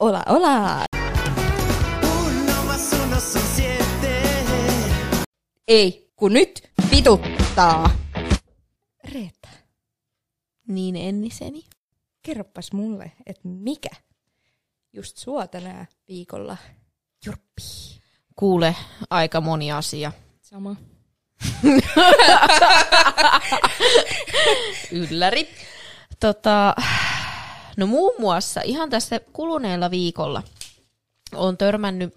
Hola, hola! Ei, kun nyt vituttaa. Reetta, Niin enniseni. kerropas mulle, että mikä just sua tänä viikolla jurppii. Kuule, aika moni asia. Sama. Ylläri. Tota, no muun muassa ihan tässä kuluneella viikolla on törmännyt,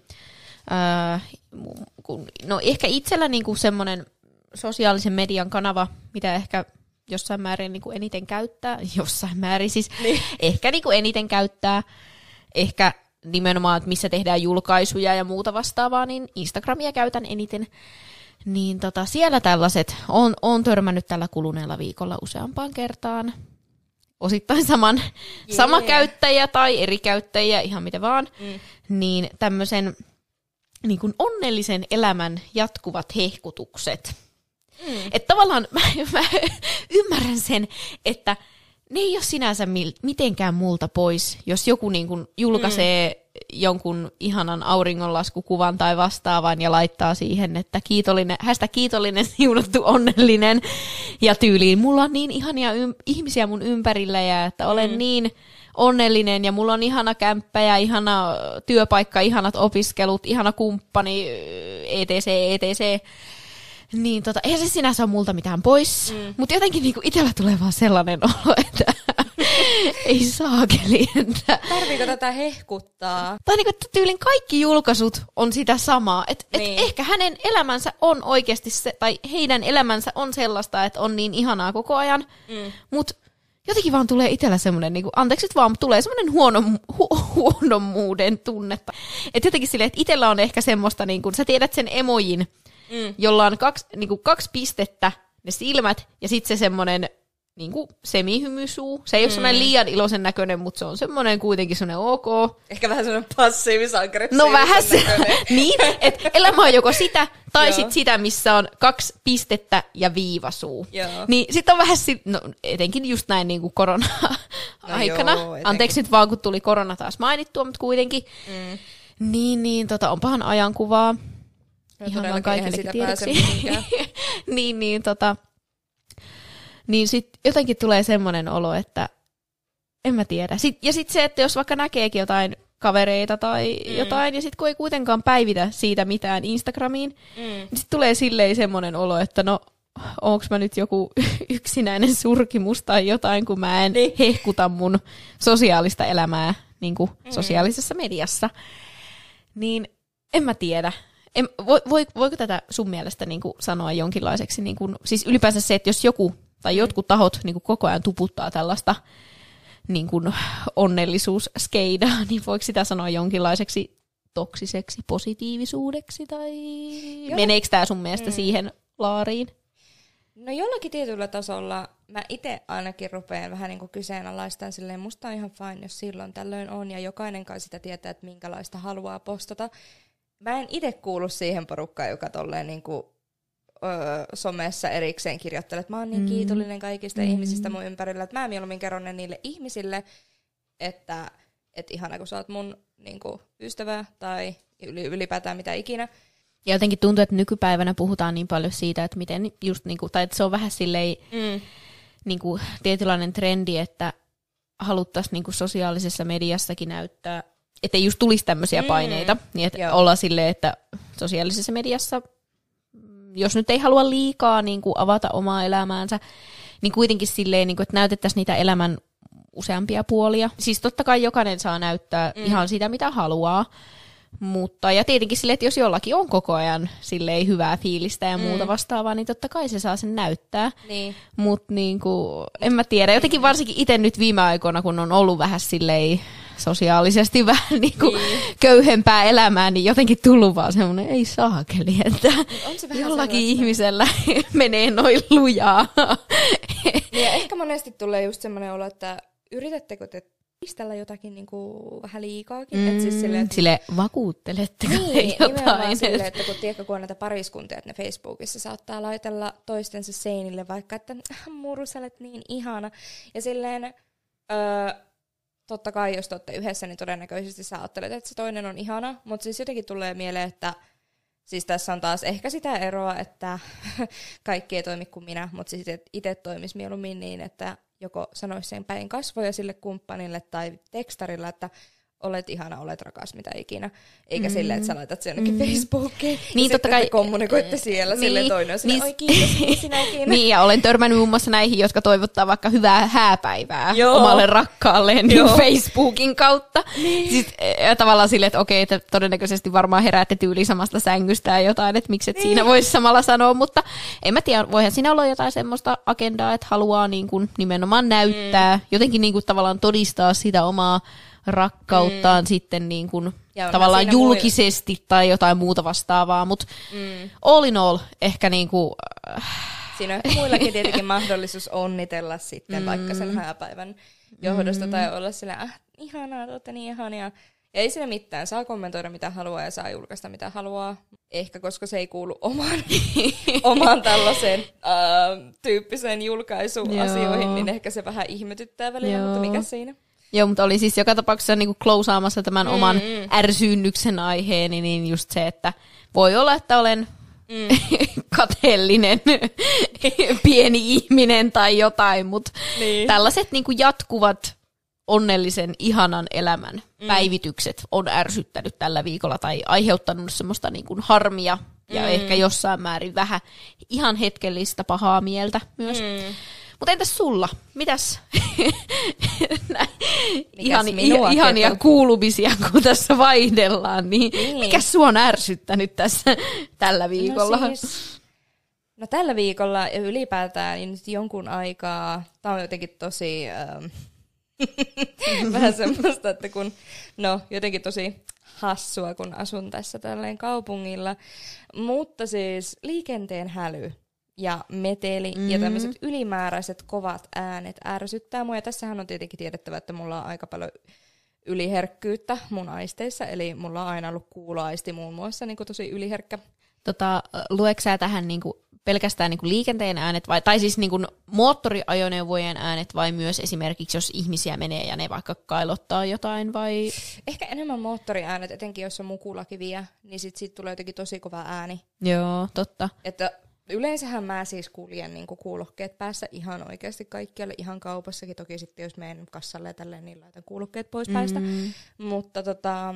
ää, mu- kun, no ehkä itsellä niinku semmoinen sosiaalisen median kanava, mitä ehkä jossain määrin niinku eniten käyttää, jossain määrin siis, niin. ehkä niinku eniten käyttää, ehkä nimenomaan, että missä tehdään julkaisuja ja muuta vastaavaa, niin Instagramia käytän eniten. Niin tota, siellä tällaiset on, on törmännyt tällä kuluneella viikolla useampaan kertaan. Osittain saman, yeah. sama käyttäjä tai eri käyttäjiä, ihan mitä vaan. Mm. Niin tämmöisen niin kuin onnellisen elämän jatkuvat hehkutukset. Mm. Että tavallaan mä, mä ymmärrän sen, että ne ei ole sinänsä mil, mitenkään multa pois, jos joku niin kuin julkaisee mm. Jonkun ihanan auringonlaskukuvan tai vastaavan ja laittaa siihen, että kiitollinen, hästä kiitollinen, siunattu, onnellinen ja tyyliin. Mulla on niin ihania ym- ihmisiä mun ympärillä ja että olen mm. niin onnellinen ja mulla on ihana kämppä ja ihana työpaikka, ihanat opiskelut, ihana kumppani, etc, etc. Niin tota, eihän se sinänsä ole multa mitään pois, mm. mutta jotenkin niinku itsellä tulee vaan sellainen olo, että ei saakeli. Että... Tarviiko tätä hehkuttaa? Tai niinku, että tyylin kaikki julkaisut on sitä samaa. Et, et Niin. ehkä hänen elämänsä on oikeasti se, tai heidän elämänsä on sellaista, että on niin ihanaa koko ajan, mm. mutta jotenkin vaan tulee itsellä semmoinen, niinku, anteeksi nyt vaan, mutta tulee semmoinen huono, hu, huonommuuden tunnetta. Että jotenkin silleen, että itsellä on ehkä semmoista, niinku, sä tiedät sen emojin, mm. jolla on kaksi, niinku, kaksi pistettä, ne silmät, ja sitten se semmoinen niinku, semihymysuu. Se ei ole semmoinen liian iloisen näköinen, mutta se on semmoinen kuitenkin semmoinen ok. Ehkä vähän sellainen passiivisankari. No vähän se, niin, että elämä on joko sitä, tai sit sitä, missä on kaksi pistettä ja viivasuu. Joo. Niin sit on vähän, si- no etenkin just näin niin kuin korona-aikana. No joo, etenkin. Anteeksi nyt vaan, kun tuli korona taas mainittua, mutta kuitenkin. Mm. Niin, niin, tota, onpahan ajankuvaa. No Ihan vaan kaikillekin tiedoksi. niin, niin, tota, niin sit jotenkin tulee semmoinen olo, että en mä tiedä. Sit, ja sitten se, että jos vaikka näkeekin jotain kavereita tai mm. jotain, ja sitten kun ei kuitenkaan päivitä siitä mitään Instagramiin, mm. niin sitten tulee silleen semmoinen olo, että no, onko mä nyt joku yksinäinen surkimus tai jotain, kun mä en niin. hehkuta mun sosiaalista elämää niin kuin mm. sosiaalisessa mediassa. Niin en mä tiedä. En, voi, voiko tätä sun mielestä niin kuin sanoa jonkinlaiseksi, niin kuin, siis ylipäänsä se, että jos joku tai jotkut tahot niin kuin koko ajan tuputtaa tällaista niin kuin onnellisuusskeidaa, niin voiko sitä sanoa jonkinlaiseksi toksiseksi positiivisuudeksi, tai Joo. meneekö tämä sun mielestä mm. siihen laariin? No jollakin tietyllä tasolla mä itse ainakin rupean vähän niin kuin kyseenalaistamaan silleen, musta on ihan fine, jos silloin tällöin on, ja jokainen kai sitä tietää, että minkälaista haluaa postata. Mä en itse kuulu siihen porukkaan, joka tolleen niin kuin, öö, somessa erikseen kirjoittelee, että mä oon niin Mm. kiitollinen kaikista Mm. ihmisistä mun ympärillä, että mä mieluummin kerron ne niille ihmisille, että et ihana kun sä oot mun niin kuin, ystävä tai yli, ylipäätään mitä ikinä. Ja jotenkin tuntuu, että nykypäivänä puhutaan niin paljon siitä, että miten just niinku, tai että se on vähän silleen Mm. niinku, tietynlainen trendi, että haluttaisiin niinku sosiaalisessa mediassakin näyttää, että ei just tulisi tämmöisiä Mm. paineita, niin että Joo. olla silleen, että sosiaalisessa mediassa, jos nyt ei halua liikaa niinku, avata omaa elämäänsä, niin kuitenkin silleen, niinku, että näytettäisiin niitä elämän useampia puolia. Siis totta kai jokainen saa näyttää mm. ihan sitä, mitä haluaa, mutta ja tietenkin sille, että jos jollakin on koko ajan silleen hyvää fiilistä ja muuta Mm. vastaavaa, niin totta kai se saa sen näyttää. Niin. Mutta niinku, en mä tiedä, jotenkin varsinkin itse nyt viime aikoina, kun on ollut vähän silleen sosiaalisesti vähän niinku Niin. köyhempää elämää, niin jotenkin tullut vaan semmoinen, ei saakeli, että On se vähän jollakin sellaista. ihmisellä menee noin lujaa. Niin ja ehkä monesti tulee just semmoinen olo, että yritättekö te pistellä jotakin niinku vähän liikaakin. Mm. Et siis silleen, että Sille vakuutteletteko te niin, jotain? silleen, että kun, tiedätkö, kun on näitä pariskuntia, että ne Facebookissa saattaa laitella toistensa seinille vaikka, että "Ah, muru, sä olet niin ihana. Ja silleen, öö, totta kai jos te olette yhdessä, niin todennäköisesti sä ajattelet, että se toinen on ihana, mutta siis jotenkin tulee mieleen, että Siis tässä on taas ehkä sitä eroa, että kaikki ei toimi kuin minä, mutta siis itse toimisi mieluummin niin, että joko sanoisi sen päin kasvoja sille kumppanille tai tekstarilla, että olet ihana, olet rakas, mitä ikinä. Eikä mm. silleen, että sä laitat sen jonnekin mm. Facebookiin. Niin, totta kai. kommunikoitte siellä, niin, silleen toinen on niin, oi kiitos, sinä ikinä. Niin, ja olen törmännyt muun muassa näihin, jotka toivottaa vaikka hyvää hääpäivää Joo. omalle rakkaalleen niin Facebookin kautta. Niin. Siis, ja tavallaan silleen, että okei, että todennäköisesti varmaan heräätte tyyli samasta sängystä ja jotain, että miksi et niin. siinä voisi samalla sanoa, mutta en mä tiedä, voihan siinä olla jotain semmoista agendaa, että haluaa niin kuin nimenomaan näyttää, mm. jotenkin niin kuin tavallaan todistaa sitä omaa rakkauttaan mm. sitten niin kuin tavallaan julkisesti mui... tai jotain muuta vastaavaa, mutta mm. all in all ehkä niin kuin, äh... Siinä on muillakin tietenkin mahdollisuus onnitella sitten mm. vaikka sen hääpäivän johdosta mm. tai olla sillä, äh, ihanaa, olette niin ihania. Ja ei siinä mitään, saa kommentoida mitä haluaa ja saa julkaista mitä haluaa. Ehkä koska se ei kuulu omaan, omaan tällaiseen äh, tyyppiseen julkaisuasioihin, niin ehkä se vähän ihmetyttää välillä, Joo. mutta mikä siinä? Joo, mutta oli siis joka tapauksessa niin klousaamassa tämän mm, oman mm. ärsynnyksen aiheeni, niin just se, että voi olla, että olen mm. kateellinen pieni ihminen tai jotain, mutta niin. tällaiset niin kuin jatkuvat onnellisen, ihanan elämän mm. päivitykset on ärsyttänyt tällä viikolla tai aiheuttanut semmoista niin kuin harmia ja mm. ehkä jossain määrin vähän ihan hetkellistä pahaa mieltä myös. Mm. Mutta entäs sulla? Mitäs? Ihan, ihania kuulumisia, kun tässä vaihdellaan, niin, niin. mikä sua on ärsyttänyt tässä tällä viikolla? No, siis, no tällä viikolla ja ylipäätään niin nyt jonkun aikaa, tämä on jotenkin tosi ähm, vähän semmoista, että kun, no jotenkin tosi hassua, kun asun tässä tälleen kaupungilla. Mutta siis liikenteen häly ja meteli mm-hmm. ja tämmöiset ylimääräiset kovat äänet ärsyttää mua. Ja tässähän on tietenkin tiedettävä, että mulla on aika paljon yliherkkyyttä mun aisteissa, eli mulla on aina ollut kuuloaisti muun muassa niin tosi yliherkkä. Tota, lueksää tähän niin kuin pelkästään niin kuin liikenteen äänet, vai, tai siis niin kuin moottoriajoneuvojen äänet, vai myös esimerkiksi jos ihmisiä menee ja ne vaikka kailottaa jotain, vai? Ehkä enemmän moottoriäänet, etenkin jos on mukulakiviä, niin sit siitä tulee jotenkin tosi kova ääni. Joo, totta. Että Yleensähän mä siis kuljen niin kuulokkeet päässä ihan oikeasti kaikkialle, ihan kaupassakin. Toki sitten jos menen kassalle ja tälleen, niin laitan kuulokkeet pois mm. päästä. Mutta tota,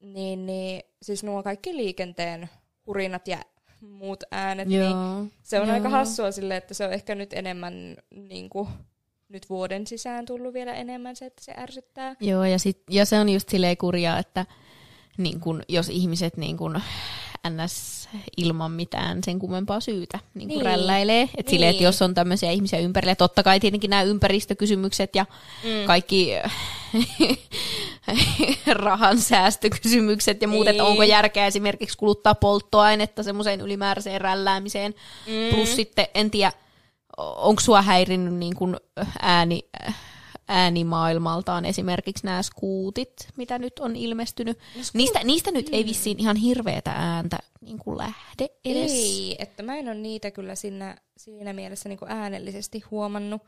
niin, niin, siis nuo kaikki liikenteen hurinat ja muut äänet, niin Joo. niin se on Joo. aika hassua sille, että se on ehkä nyt enemmän niin kuin, nyt vuoden sisään tullut vielä enemmän se, että se ärsyttää. Joo, ja, sit, ja se on just silleen kurjaa, että niin kun, jos ihmiset niin kun, ns. ilman mitään sen kummempaa syytä niin niin. rälläilee. Et niin. silleen, että jos on tämmöisiä ihmisiä ympärille, totta kai tietenkin nämä ympäristökysymykset ja mm. kaikki rahan säästökysymykset ja muut, niin. että onko järkeä esimerkiksi kuluttaa polttoainetta semmoiseen ylimääräiseen rälläämiseen. Mm. Plus sitten, en tiedä, onko sua häirinnyt niin kuin ääni äänimaailmaltaan esimerkiksi nämä skuutit, mitä nyt on ilmestynyt. No, skuut... niistä, niistä nyt ei vissiin ihan hirveätä ääntä niin kuin lähde edes. Ei, että mä en ole niitä kyllä siinä, siinä mielessä niin kuin äänellisesti huomannut.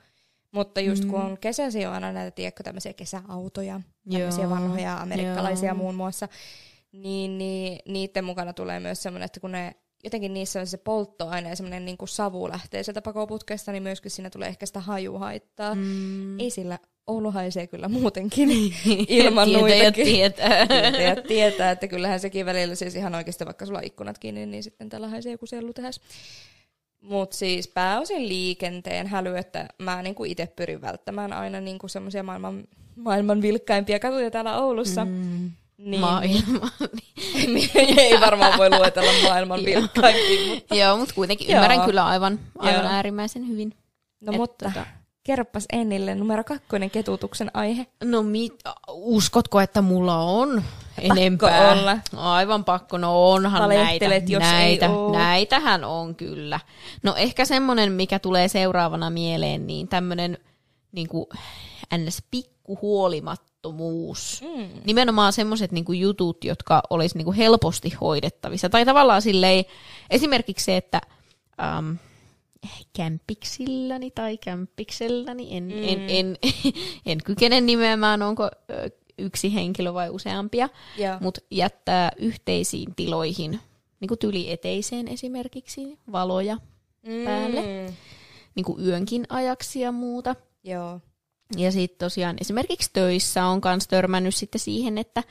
Mutta just mm. kun on kesäsi on aina näitä, tiedätkö, tämmöisiä kesäautoja, tämmöisiä Joo. vanhoja amerikkalaisia Joo. muun muassa, niin, niin niiden mukana tulee myös semmoinen, että kun ne jotenkin niissä on se polttoaine ja semmoinen niin savu lähtee sieltä pakoputkesta, niin myöskin siinä tulee ehkä sitä hajuhaittaa. Mm. Ei sillä Oulu haisee kyllä muutenkin ilman Tietäjät tietää. Tietäjät tietää, että kyllähän sekin välillä siis ihan oikeasti, vaikka sulla on ikkunat kiinni, niin sitten täällä haisee joku sellutehäs. Mutta siis pääosin liikenteen häly, että mä niinku itse pyrin välttämään aina niinku semmoisia maailman, maailman vilkkaimpia katuja täällä Oulussa. Mm. Niin. Maailman. ei varmaan voi luetella maailman vilkkaimpia. Mutta... Joo, mutta kuitenkin ymmärrän Joo. kyllä aivan, aivan äärimmäisen hyvin. No mutta tota... Kerropas Ennille numero kakkonen ketutuksen aihe. No mit, uskotko, että mulla on pakko enempää? olla. Aivan pakko, no onhan näitä. jos näitä, ei oo. Näitähän on kyllä. No ehkä semmonen, mikä tulee seuraavana mieleen, niin tämmönen niin kuin, ns. pikkuhuolimattomuus. Mm. Nimenomaan semmoiset niin jutut, jotka olisi niin kuin helposti hoidettavissa. Tai tavallaan silleen, esimerkiksi se, että... Um, kämpiksilläni tai kämpikselläni. En, Mm. en, en, en kykene nimeämään, onko yksi henkilö vai useampia, Joo. mutta jättää yhteisiin tiloihin, niin kuin tyli eteiseen esimerkiksi, valoja, päälle. Mm. niin kuin yönkin ajaksi ja muuta. Joo. Ja sitten tosiaan esimerkiksi töissä on myös törmännyt sitten siihen, että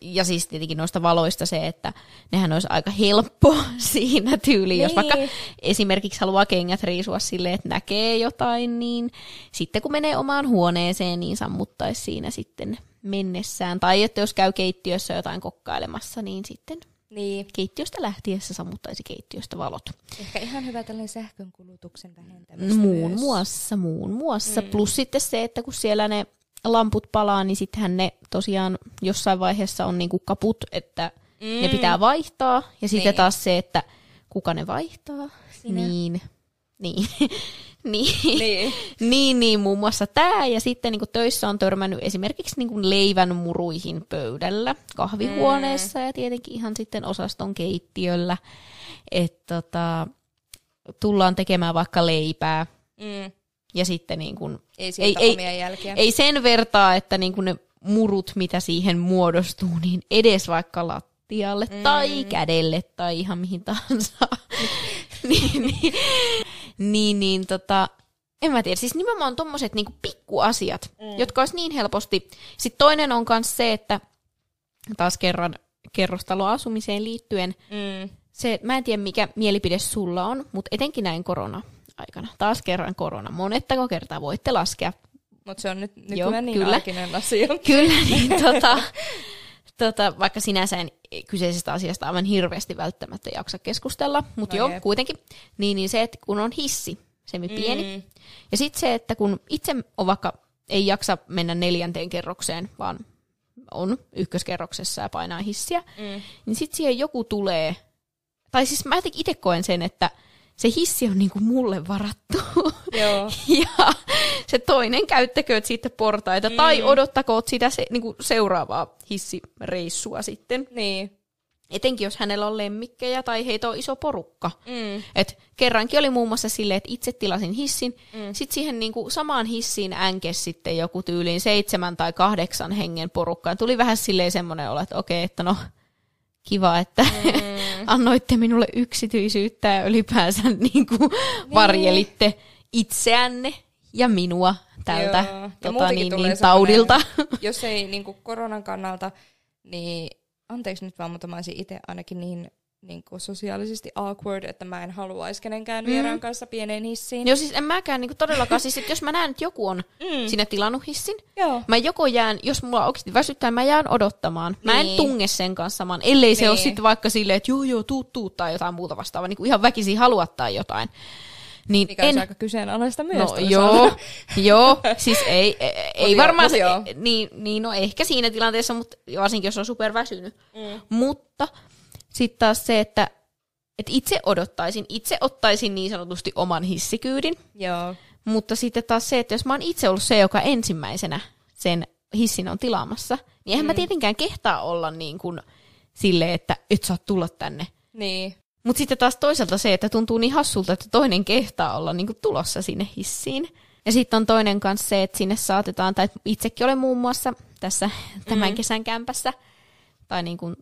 ja siis tietenkin noista valoista se, että nehän olisi aika helppo siinä tyyliin, jos vaikka Niin. esimerkiksi haluaa kengät riisua silleen, että näkee jotain, niin sitten kun menee omaan huoneeseen, niin sammuttaisi siinä sitten mennessään. Tai että jos käy keittiössä jotain kokkailemassa, niin sitten Niin. keittiöstä lähtiessä sammuttaisi keittiöstä valot. Ehkä ihan hyvä tällainen sähkön kulutuksen vähentämistä Muun myös. muassa, muun muassa. Mm. Plus sitten se, että kun siellä ne lamput palaa, niin sittenhän ne tosiaan jossain vaiheessa on niinku kaput, että mm. ne pitää vaihtaa. Ja sitten Niin. taas se, että kuka ne vaihtaa. Sinä. Niin, niin. niin. Niin. niin, niin, muun muassa tämä. Ja sitten niin töissä on törmännyt esimerkiksi niin leivän muruihin pöydällä, kahvihuoneessa mm. ja tietenkin ihan sitten osaston keittiöllä. Että tota, tullaan tekemään vaikka leipää Mm. Ja sitten niin kuin, Ei Ei- ei- jälkiä. ei sen vertaa, että niin kuin ne murut, mitä siihen muodostuu, niin edes vaikka lattialle mm. tai kädelle tai ihan mihin tahansa. niin, niin, niin, niin tota, en mä tiedä, siis nimenomaan tommoset niinku pikkuasiat, mm. jotka olisi niin helposti. Sitten toinen on myös se, että taas kerran kerrostaloasumiseen liittyen, Mm. se, mä en tiedä mikä mielipide sulla on, mutta etenkin näin korona-aikana, taas kerran korona, monettako kertaa voitte laskea Mutta se on nyt nykyään niin kyllä. arkinen asia. Kyllä, niin tota, tota, vaikka sinänsä en kyseisestä asiasta aivan hirveästi välttämättä jaksa keskustella, mutta No joo, jep. kuitenkin, niin, niin se, että kun on hissi, se pieni, Mm. ja sitten se, että kun itse on vaikka ei jaksa mennä neljänteen kerrokseen, vaan on ykköskerroksessa ja painaa hissiä, Mm. niin sitten siihen joku tulee, tai siis mä jotenkin itse koen sen, että se hissi on niinku mulle varattu. Joo. ja se toinen käyttäkööt sitten portaita, mm. tai odottakoot sitä se, niinku seuraavaa hissireissua sitten. Niin. Etenkin jos hänellä on lemmikkejä tai heitä on iso porukka. Mm. Et kerrankin oli muun muassa silleen, että itse tilasin hissin, mm. sitten siihen niinku samaan hissiin änkes sitten joku tyyliin seitsemän tai kahdeksan hengen porukkaan. Tuli vähän silleen semmoinen olo, että okei, että no kiva, että mm. annoitte minulle yksityisyyttä ja ylipäänsä niinku varjelitte itseänne ja minua tältä Joo. Tota, niin, niin, taudilta. Jos ei niin kuin koronan kannalta, niin anteeksi nyt vaan, mutta mä olisin itse ainakin niin, niin kuin sosiaalisesti awkward, että mä en haluaisi kenenkään vieraan kanssa pieneen hissiin. Joo, siis en mäkään niinku todellakaan, siis että jos mä näen, että joku on mm. sinne tilannut hissin, Joo. Mä joko jään, jos mulla oikeasti väsyttää, mä jään odottamaan. Mä en Niin. tunge sen kanssa samaan, ellei se Niin. ole sitten vaikka silleen, että joo joo, tuu tuu tai jotain muuta vastaavaa, niin kuin ihan väkisin haluaa tai jotain. Niin Mikä en, olisi aika kyseenalaista myös. no joo, joo, siis ei, ei, ei joo, varmaan se, joo. niin, niin, no ehkä siinä tilanteessa, mutta varsinkin jos on super väsynyt. Mm. Mutta sitten taas se, että et itse odottaisin, itse ottaisin niin sanotusti oman hissikyydin, Joo. mutta sitten taas se, että jos mä oon itse ollut se, joka ensimmäisenä sen hissin on tilaamassa, niin eihän mm. mä tietenkään kehtaa olla niin kuin silleen, että et saa tulla tänne. Niin. Mutta sitten taas toisaalta se, että tuntuu niin hassulta, että toinen kehtaa olla niin kuin tulossa sinne hissiin. Ja sitten on toinen kanssa se, että sinne saatetaan, tai itsekin olen muun muassa tässä tämän mm. kesän kämpässä, tai niin kuin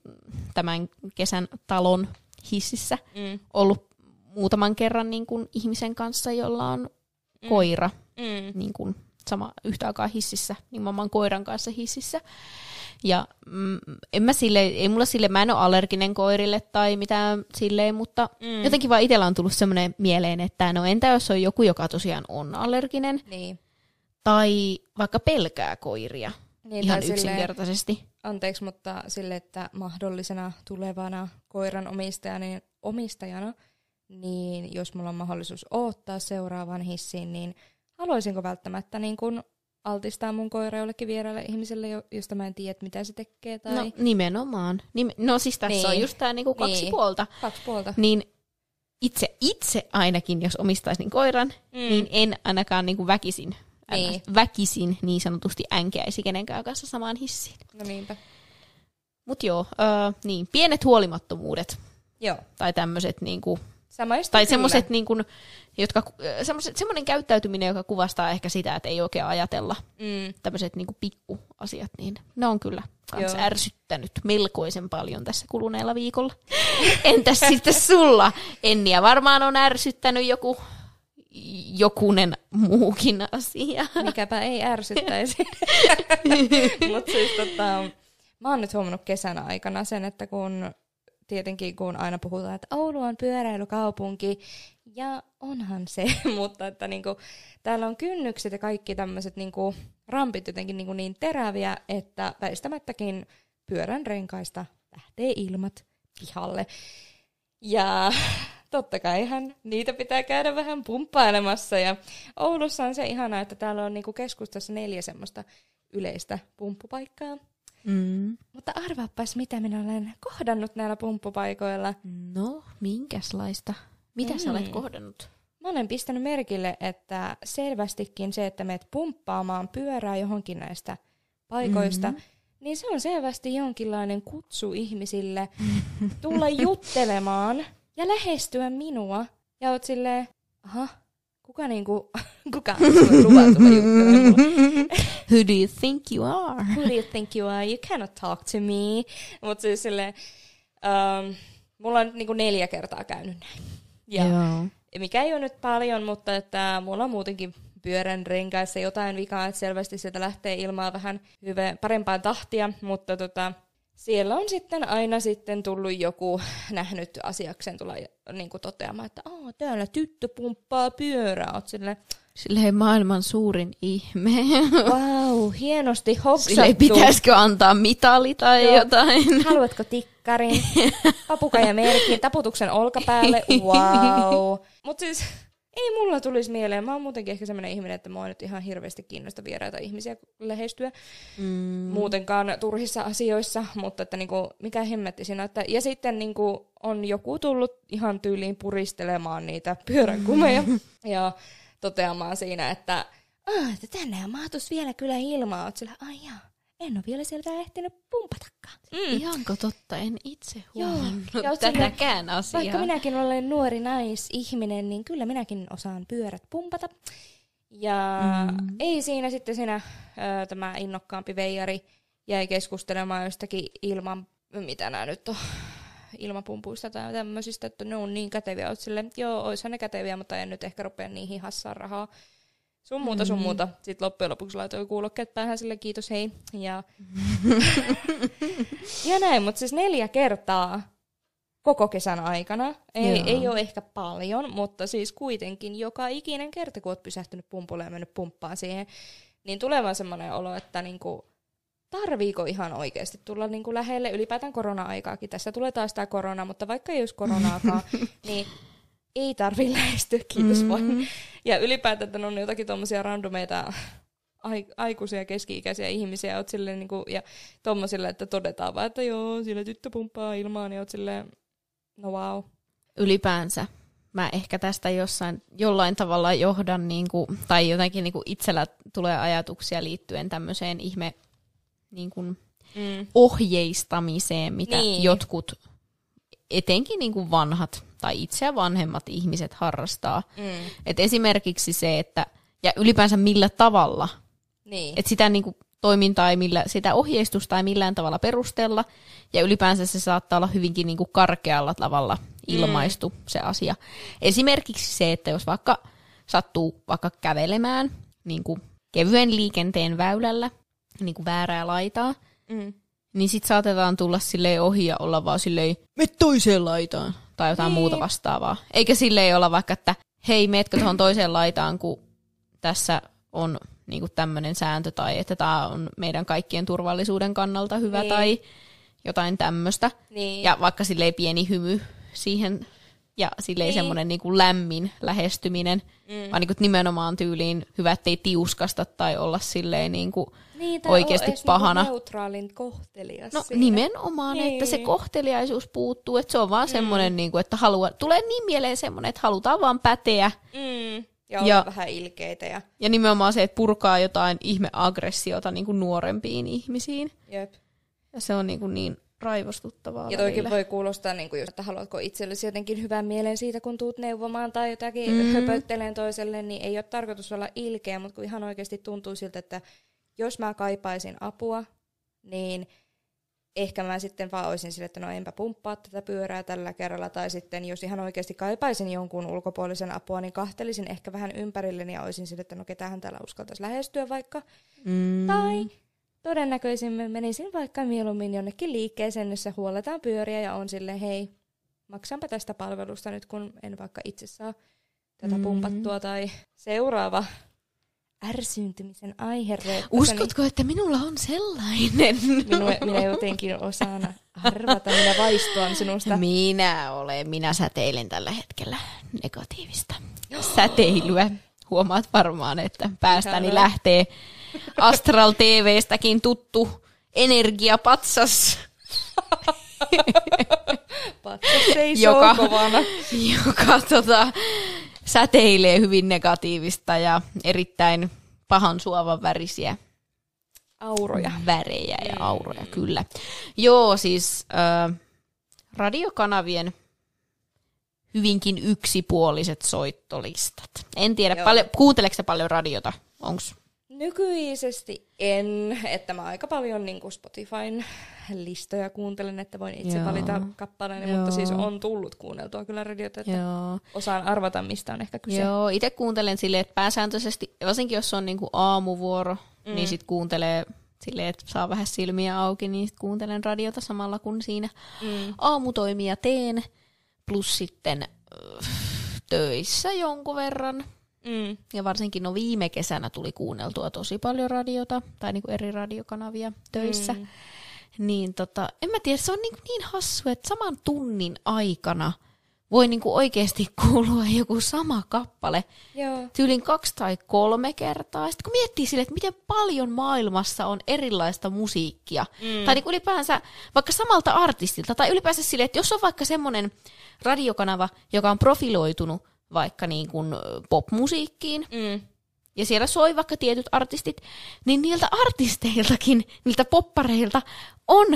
tämän kesän talon hississä, Mm. ollut muutaman kerran niin kuin ihmisen kanssa, jolla on mm. koira Mm. niin kuin sama yhtä aikaa hississä, nimenomaan koiran kanssa hississä. Ja mm, en mä sille, ei mulla sille, mä en ole allerginen koirille tai mitään silleen, mutta mm. jotenkin vaan itsellä on tullut semmoinen mieleen, että no entä jos on joku, joka tosiaan on allerginen Niin. tai vaikka pelkää koiria Niin, ihan silleen- yksinkertaisesti. Anteeksi, mutta sille, että mahdollisena tulevana koiran omistajana, niin, omistajana, niin jos mulla on mahdollisuus ottaa seuraavan hissiin, niin haluaisinko välttämättä niin kun altistaa mun koira jollekin vieraalle ihmiselle, jo- josta mä en tiedä, mitä se tekee, tai No nimenomaan. Nim- no siis tässä Niin. on just tämä niinku kaksi Niin. puolta. kaksi puolta. Niin itse, itse ainakin, jos omistaisin koiran, mm. niin en ainakaan niinku väkisin, Niin. niin. väkisin niin sanotusti änkeäisi kenenkään kanssa samaan hissiin. No niinpä. Mutta joo, öö, niin, pienet huolimattomuudet Joo. tai tämmöiset niinku Samaista Tai semmoiset, niin kuin, jotka, semmoiset, semmoinen käyttäytyminen, joka kuvastaa ehkä sitä, että ei oikein ajatella Mm. tämmöiset niin pikkuasiat, niin ne on kyllä kans Joo. ärsyttänyt melkoisen paljon tässä kuluneella viikolla. Entäs sitten sulla, Enniä? Varmaan on ärsyttänyt joku jokunen muukin asia. Mikäpä ei ärsyttäisi. Mutta siis tota, mä oon nyt huomannut kesän aikana sen, että kun tietenkin kun aina puhutaan, että Oulu on pyöräilykaupunki, ja onhan se, mutta että niinku, täällä on kynnykset ja kaikki tämmöiset niinku, rampit jotenkin niinku niin teräviä, että väistämättäkin pyörän renkaista lähtee ilmat pihalle. Ja totta kaihan niitä pitää käydä vähän pumppailemassa. Ja Oulussa on se ihana, että täällä on niinku keskustassa neljä semmoista yleistä pumppupaikkaa. Mm. Mutta arvaapas, mitä minä olen kohdannut näillä pumppupaikoilla. No, minkäslaista? Mitä mm. sä olet Mm. kohdannut? Mä olen pistänyt merkille, että selvästikin se, että meet pumppaamaan pyörää johonkin näistä paikoista, Mhm. niin se on selvästi jonkinlainen kutsu ihmisille tulla juttelemaan ja lähestyä minua. Ja oot silleen, aha, kuka niinku, kuka on mulle? Who do you think you are? Who do you think you are? You cannot talk to me. Mutta siis silleen, um, mulla on niinku neljä kertaa käynyt näin. Ja Joo. mikä ei ole nyt paljon, mutta että mulla on muutenkin pyörän renkaissa jotain vikaa, että selvästi sieltä lähtee ilmaa vähän hyvä, parempaan tahtia, mutta tota, siellä on sitten aina sitten tullut joku nähnyt asiakseen tulla niin kuin toteamaan, että Aa, täällä tyttö pumppaa pyörää. Oot silleen, Silleen maailman suurin ihme. wow, hienosti hoksattu. Silleen pitäisikö antaa mitali tai Joo. jotain. Haluatko tikkarin? Papukaija merkin, taputuksen olkapäälle, wow. Mutta siis ei mulla tulisi mieleen. Mä oon muutenkin ehkä semmoinen ihminen, että mua nyt ihan hirveästi kiinnosta vieraita ihmisiä lähestyä. Mm. Muutenkaan turhissa asioissa, mutta että niinku, mikä hemmetti siinä. Että, ja sitten niinku, on joku tullut ihan tyyliin puristelemaan niitä pyöränkumeja ja toteamaan siinä, että että tänne mahtuisi vielä kyllä ilmaa. Oot sillä, ai jaa, en ole vielä sieltä ehtinyt pumpatakaan. Mm. Ihanko totta? En itse Joo. huomannut silleen, tätäkään asiaa. Vaikka minäkin olen nuori naisihminen, niin kyllä minäkin osaan pyörät pumpata. Ja Mm. ei siinä sitten siinä ö, tämä innokkaampi veijari jäi keskustelemaan jostakin ilman, mitä nämä nyt on, ilmapumpuista tai tämmöisistä, että ne on niin käteviä. Oot silleen, joo, oishan ne käteviä, mutta en nyt ehkä rupea niihin hassaan rahaa. Sun muuta, sun Mm. muuta. Sitten loppujen lopuksi laitoin kuulokkeet päähän sille kiitos, hei. Ja, ja näin, mutta siis neljä kertaa koko kesän aikana. Ei, Joo. ei ole ehkä paljon, mutta siis kuitenkin joka ikinen kerta, kun oot pysähtynyt pumpulle ja mennyt pumppaan siihen, niin tulee vaan semmoinen olo, että niinku, tarviiko ihan oikeasti tulla niinku lähelle ylipäätään korona-aikaakin. Tässä tulee taas tämä korona, mutta vaikka ei olisi koronaakaan, niin ei tarvi lähestyä, kiitos mm. vaan. Ja ylipäätään, että on jotakin tuommoisia randomeita ai- aikuisia keski-ikäisiä ihmisiä, oot silleen niinku, ja tommosille, että todetaan vaan, että joo, sillä tyttö pumppaa ilmaan, ja oot silleen, no wow. Ylipäänsä mä ehkä tästä jossain, jollain tavalla johdan, niin kuin, tai jotenkin niin kuin itsellä tulee ajatuksia liittyen tämmöiseen ihme niin kuin, Mm. ohjeistamiseen, mitä Niin. niin. jotkut, etenkin niin kuin vanhat tai itseä vanhemmat ihmiset harrastaa. Mm. Et esimerkiksi se, että ja ylipäänsä millä tavalla, Niin. että sitä niin kuin toimintaa ei millä, sitä ohjeistusta ei millään tavalla perustella, ja ylipäänsä se saattaa olla hyvinkin niin kuin karkealla tavalla ilmaistu mm. se asia. Esimerkiksi se, että jos vaikka sattuu vaikka kävelemään niin kuin kevyen liikenteen väylällä, niin kuin väärää laitaa, Mm. niin sit saatetaan tulla silleen ohi ja olla vaan silleen, me toiseen laitaan, tai jotain Niin. muuta vastaavaa. Eikä silleen olla vaikka, että hei, meetkö tuohon toiseen laitaan, kun tässä on niinku tämmöinen sääntö, tai että tämä on meidän kaikkien turvallisuuden kannalta hyvä, Niin. tai jotain tämmöistä. Niin. Ja vaikka silleen pieni hymy siihen, ja silleen Niin. niin. semmoinen niinku lämmin lähestyminen, Mm. vaan niinku nimenomaan tyyliin hyvä, ettei tiuskasta tai olla silleen niinku, niin, tai oikeasti oo edes pahana. Niinku neutraalin kohtelias No siinä. nimenomaan, niin. että se Niin. kohteliaisuus puuttuu, että se on vaan semmoinen, niin kuin, että halua, tulee niin mieleen semmoinen, että halutaan vaan päteä. Mm. Ja Ja- vähän ilkeitä ja Ja nimenomaan se, että purkaa jotain ihmeaggressiota niin kuin nuorempiin ihmisiin. jep. Ja se on niin, kuin niin raivostuttavaa Ja toikin voi kuulostaa, niin kuin just, että haluatko itsellesi jotenkin hyvän mielen siitä, kun tuut neuvomaan tai jotakin mm. höpötteleen toiselle, niin ei ole tarkoitus olla ilkeä, mutta kun ihan oikeasti tuntuu siltä, että jos mä kaipaisin apua, niin ehkä mä sitten vaan olisin sille, että no enpä pumppaa tätä pyörää tällä kerralla, tai sitten jos ihan oikeasti kaipaisin jonkun ulkopuolisen apua, niin kahtelisin ehkä vähän ympärilleni ja olisin sille, että no ketähän täällä uskaltaisi lähestyä vaikka, Mm. tai todennäköisimmin menisin vaikka mieluummin jonnekin liikkeeseen, jossa huoletaan pyöriä ja on sille hei, maksanpa tästä palvelusta nyt, kun en vaikka itse saa tätä Mm. pumpattua. Tai seuraava ärsyyntymisen aihe. Uskotko, että minulla on sellainen? Minua, minä jotenkin osaan arvata, minä vaistoan sinusta. Minä olen, minä säteilen tällä hetkellä negatiivista säteilyä. Huomaat varmaan, että päästäni lähtee Astral TVstäkin tuttu energiapatsas, Patsas seisoo Joka- kovana. joka tota, säteilee hyvin negatiivista ja erittäin pahan suovan värisiä Auroja. värejä ja auroja, kyllä. Joo, siis äh, radiokanavien hyvinkin yksipuoliset soittolistat. En tiedä, Joo. paljon, kuunteleeko paljon radiota? Onks? Nykyisesti en, että mä aika paljon niin Spotifyn listoja kuuntelen, että voin itse Joo. valita kappaleen, Joo. mutta siis on tullut kuunneltua kyllä radiota, että Joo. osaan arvata, mistä on ehkä kyse. Joo, itse kuuntelen silleen, että pääsääntöisesti, varsinkin jos on niinku aamuvuoro, mm. niin sit kuuntelee silleen, että saa vähän silmiä auki, niin sit kuuntelen radiota samalla kun siinä Mm. aamutoimia teen. Plus sitten äh, töissä jonkun verran. Mm. Ja varsinkin no viime kesänä tuli kuunneltua tosi paljon radiota, tai niinku eri radiokanavia töissä. Mm. Niin tota, en mä tiedä, se on niin, niin hassu, että saman tunnin aikana voi niinku oikeasti kuulua joku sama kappale Joo. tyylin kaksi tai kolme kertaa. Sitten kun miettii sille, että miten paljon maailmassa on erilaista musiikkia, mm. tai niin ylipäänsä vaikka samalta artistilta, tai ylipäänsä sille, että jos on vaikka semmoinen radiokanava, joka on profiloitunut vaikka niin kuin popmusiikkiin, Mm. ja siellä soi vaikka tietyt artistit, niin niiltä artisteiltakin, niiltä poppareilta on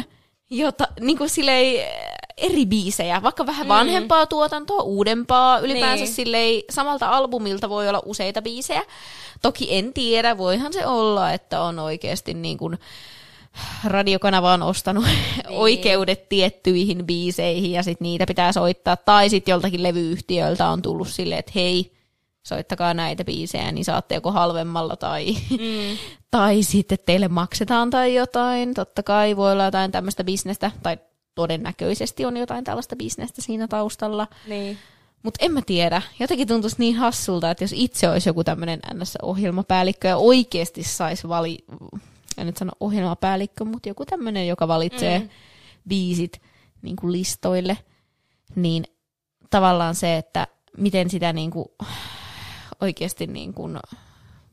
jota, niin kuin silleen, äh, eri biisejä, vaikka vähän vanhempaa tuotantoa, uudempaa, ylipäänsä Niin. silleen, samalta albumilta voi olla useita biisejä. Toki en tiedä, voihan se olla, että on oikeasti niin kuin radiokanava on ostanut niin. oikeudet tiettyihin biiseihin ja sitten niitä pitää soittaa. Tai sitten joltakin levyyhtiöltä on tullut silleen, että hei, soittakaa näitä biisejä, niin saatte joko halvemmalla tai, Mm. tai sitten teille maksetaan tai jotain. Totta kai voi olla jotain tämmöistä bisnestä, tai todennäköisesti on jotain tällaista bisnestä siinä taustalla. Niin. Mutta en mä tiedä. Jotenkin tuntuisi niin hassulta, että jos itse olisi joku tämmöinen NS-ohjelmapäällikkö ja oikeasti saisi vali... En nyt sano ohjelmapäällikkö, mutta joku tämmöinen, joka valitsee mm. biisit niin kuin listoille, niin tavallaan se, että miten sitä niin kuin oikeasti niin kuin,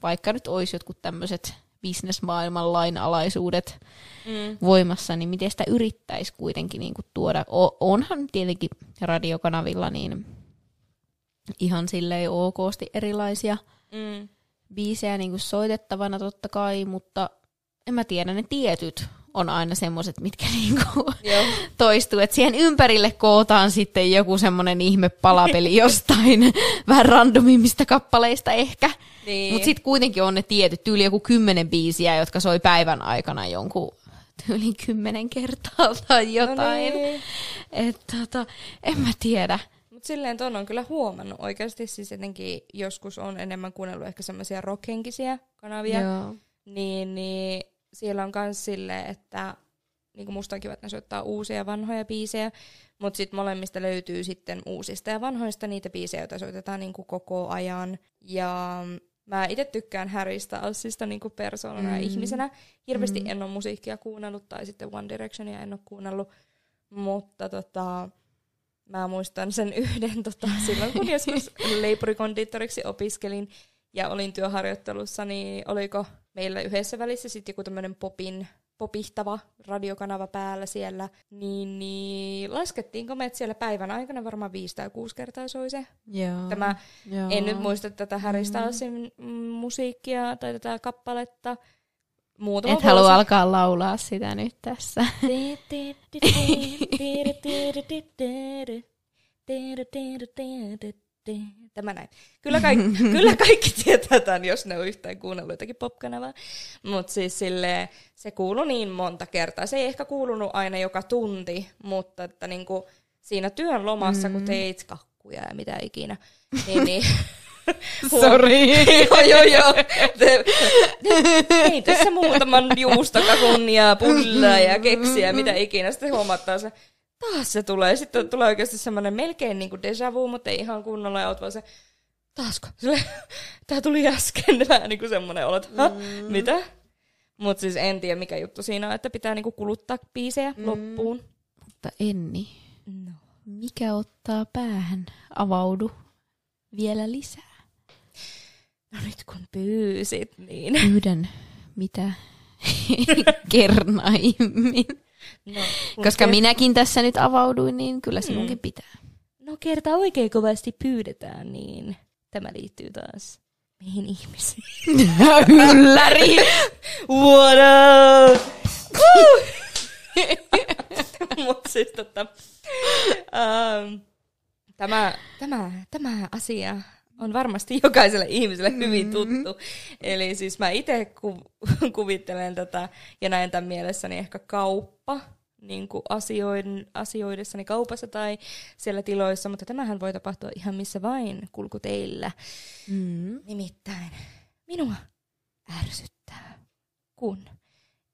vaikka nyt olisi jotkut tämmöiset bisnesmaailman lainalaisuudet Mm. voimassa, niin miten sitä yrittäisi kuitenkin niin kuin tuoda. O- onhan tietenkin radiokanavilla niin ihan silleen okosti erilaisia Mm. biisejä niin kuin soitettavana totta kai, mutta mä tiedä, ne tietyt on aina semmoiset, mitkä niinku Joo. toistuu. Et siihen ympärille kootaan sitten joku semmoinen ihme palapeli jostain vähän randomimmista kappaleista ehkä. Niin. Mutta sitten kuitenkin on ne tietyt, tyyli joku kymmenen biisiä, jotka soi päivän aikana jonkun tyyliin kymmenen kertaa tai jotain. No niin. Et tota, en mä tiedä. Mutta silleen ton on kyllä huomannut oikeasti, siis jotenkin joskus on enemmän kuunnellut ehkä semmoisia rockhenkisiä kanavia, Joo. niin, niin siellä on myös silleen, että niin kuin musta on kiva, että ne soittaa uusia ja vanhoja biisejä, mutta sitten molemmista löytyy sitten uusista ja vanhoista niitä biisejä, joita soitetaan niin kuin koko ajan. Ja mä itse tykkään Harry Stylesista niin kuin persoonana mm. ja ihmisenä. Hirveästi mm. en ole musiikkia kuunnellut tai sitten One Directionia en ole kuunnellut, mutta tota, mä muistan sen yhden tota, silloin, kun joskus leipurikondiittoriksi opiskelin ja olin työharjoittelussa, niin oliko meillä yhdessä välissä sitten joku tämmöinen popin popihtava radiokanava päällä siellä, niin, niin laskettiinko me, että siellä päivän aikana varmaan viisi tai kuusi kertaa soi se. Joo. Tämä, Joo. en nyt muista tätä Harry Stylesin mm. musiikkia tai tätä kappaletta, muutama Et halua alkaa laulaa sitä nyt tässä. Tämä näin. Kyllä kaikki, kyllä kaikki tietää tämän, jos ne on yhtään kuunnellut jotakin pop-kanavaa. Mutta siis silleen, se kuuluu niin monta kertaa. Se ei ehkä kuulunut aina joka tunti, mutta että niinku siinä työn lomassa, mm. kun teit kakkuja ja mitä ikinä, niin, niin Sori. joo, joo, joo. Te, tein tässä muutaman juustokakun ja pullaa ja keksiä mitä ikinä. Sitten huomattaa se, taas se tulee. Sitten tulee oikeasti semmoinen melkein niin kuin deja vu, mutta ei ihan kunnolla. Ja oot vaan se, taasko? Sille, tää tuli äsken. Vähän niin kuin semmoinen olo, että mm. mitä? Mutta siis en tiedä mikä juttu siinä on, että pitää niinku kuluttaa biisejä mm. loppuun. Mutta Enni, No. mikä ottaa päähän? Avaudu vielä lisää. no nyt kun pyysit, niin... Yhden mitä kernaimmin. No, Koska ker- minäkin tässä nyt avauduin, niin kyllä sinunkin Mm. pitää. No kerta oikein kovasti pyydetään, niin tämä liittyy taas meihin ihmisiin. Ylläri! What up? Mut siis tota, um, tämä, tämä, tämä asia on varmasti jokaiselle ihmiselle hyvin tuttu. Eli siis mä itse ku, kuvittelen tätä ja näen tämän mielessäni ehkä kauppa niin kuin asioiden, asioidessani kaupassa tai siellä tiloissa, mutta tämähän voi tapahtua ihan missä vain kulkuteillä. Mm. Nimittäin minua ärsyttää, kun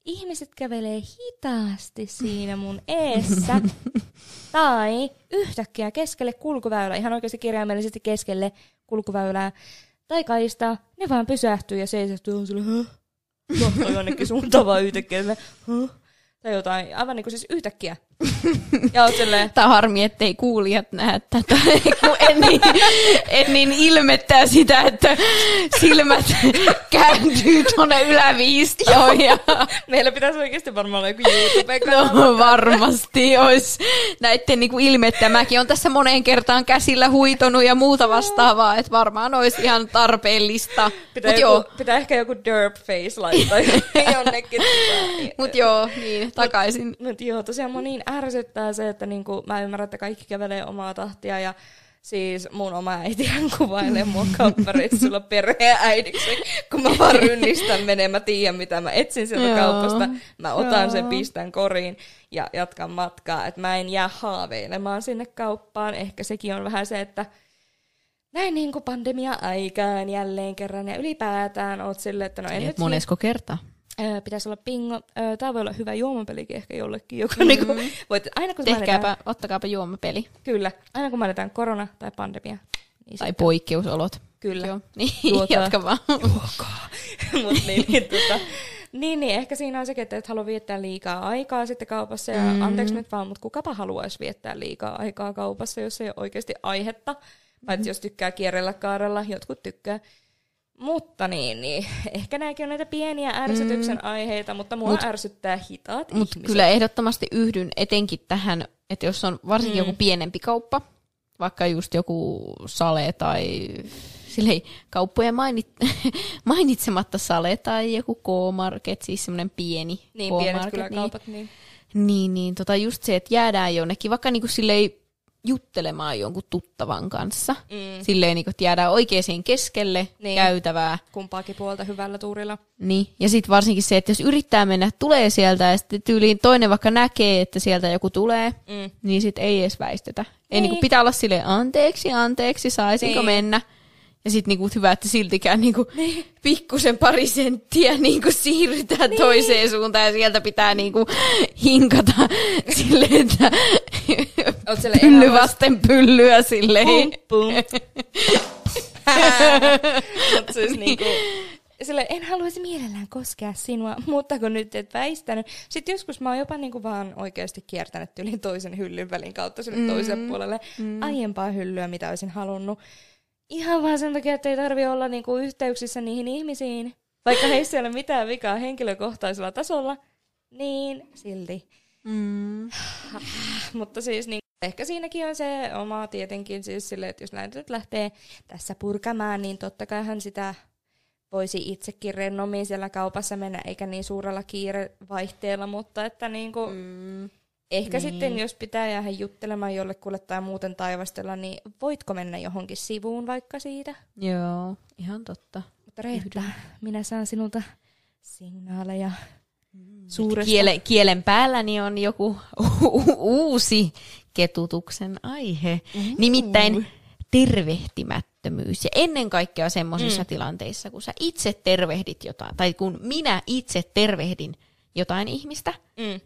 ihmiset kävelee hitaasti siinä mun eessä tai yhtäkkiä keskelle kulkuväylää, ihan oikeasti kirjaimellisesti keskelle kulkuväylää tai kaistaa, ne vaan pysähtyy ja seisahtuu on sille, jonnekin suuntaan vaan yhtäkkiä, sille? Tai jotain, aivan niin kuin siis yhtäkkiä. Ja oot silleen, Tämä harmi, ettei kuulijat näe tätä, kun en niin, en niin ilmettää sitä, että silmät kääntyy tuonne yläviistoon. Ja, meillä pitäisi oikeasti varmaan olla joku YouTube-kanava. no varmasti olisi näiden niin ilmettä. Mäkin on tässä moneen kertaan käsillä huitonut ja muuta vastaavaa, että varmaan olisi ihan tarpeellista. Pitää, Mut joku, joo, pitää ehkä joku derp face laittaa jonnekin. mut joo, niin, takaisin. Mutta joo, tosiaan mua niin ärsyttää se, että niinku, mä ymmärrän, että kaikki kävelee omaa tahtia ja siis mun oma äitihän kuvailee mua kauppareissulla perheäidiksi, kun mä vaan rynnistän menee, mä tiedän mitä mä etsin sieltä Joo. kaupasta, mä otan Joo. sen, pistän koriin ja jatkan matkaa, että mä en jää haaveilemaan sinne kauppaan, ehkä sekin on vähän se, että näin niin kuin pandemia-aikaan jälleen kerran ja ylipäätään oot silleen, että no en nyt Monesko kerta? Öö, pitäisi olla bingo. Öö, Tämä voi olla hyvä juomapelikin ehkä jollekin, joka mm. niinku, voit, aina kun Tehkääpä, ottakaapa juomapeli. kyllä, aina kun mainitaan korona tai pandemia, niin Tai sitten- poikkeusolot. kyllä, Joo. Niin, Juokaa. jatka vaan. Mut niin, niin, tota, niin, niin, ehkä siinä on sekin, että et halua viettää liikaa aikaa sitten kaupassa, ja Mm. anteeksi nyt vaan, mutta kukapa haluaisi viettää liikaa aikaa kaupassa, jos ei ole oikeasti aihetta, paitsi jos tykkää kierrellä kaarella, jotkut tykkää. Mutta niin, niin, ehkä nämäkin on näitä pieniä ärsytyksen aiheita, mutta mua Mut- ärsyttää hitaat Mutta ihmiset. kyllä ehdottomasti yhdyn etenkin tähän, että jos on varsinkin Mm. joku pienempi kauppa, vaikka just joku sale tai silleen, kauppojen mainit, mainitsematta sale tai joku K-market, siis semmoinen pieni Niin, pienet K-market, kyläkaupat, niin. Niin, niin, niin tota just se, että jäädään jonnekin, vaikka niinku silleen juttelemaan jonkun tuttavan kanssa. Mm. Silleen, niinku, että jäädään oikeaan keskelle Niin. niin. käytävää. Kumpaakin puolta hyvällä tuurilla. Niin. Ja sitten varsinkin se, että jos yrittää mennä, tulee sieltä ja sitten tyyliin toinen vaikka näkee, että sieltä joku tulee, Mm. niin sitten ei edes väistetä. Ei Niin. niinku pitää olla silleen, anteeksi, anteeksi, saisinko Niin. mennä? Ja sitten niinku hyvä, että siltikään niinku pikkusen pari senttiä niinku siirrytään niin. toiseen suuntaan ja sieltä pitää niinku hinkata silleen, että pylly vasten pyllyä silleen. Pum, pum. Mut siis niinku, sille en haluaisi mielellään koskea sinua, mutta kun nyt et väistänyt. Sitten joskus mä oon jopa niinku vaan oikeasti kiertänyt yli toisen hyllyn välin kautta sille mm. toiselle puolelle mm. aiempaa hyllyä, mitä olisin halunnut. Ihan vaan sen takia, että ei tarvi olla niinku yhteyksissä niihin ihmisiin. Vaikka heissä ei ole mitään vikaa henkilökohtaisella tasolla, niin silti. Mm. Mutta siis niin, ehkä siinäkin on se oma tietenkin siis sille, että jos näitä nyt lähtee tässä purkamaan, niin totta kaihan sitä voisi itsekin rennommin siellä kaupassa mennä, eikä niin suurella kiirevaihteella, mutta että niinku, Mm. Ehkä niin. sitten jos pitää jäädä juttelemaan jollekulle tai muuten taivastella, niin voitko mennä johonkin sivuun vaikka siitä? Joo, ihan totta. Mutta Reetta, minä saan sinulta signaaleja suuresta. Kielen, kielen päälläni on joku u- uusi ketutuksen aihe. Nimittäin tervehtimättömyys. Ja ennen kaikkea semmoisissa mm. tilanteissa, kun sä itse tervehdit jotain, tai kun minä itse tervehdin jotain ihmistä, Mm.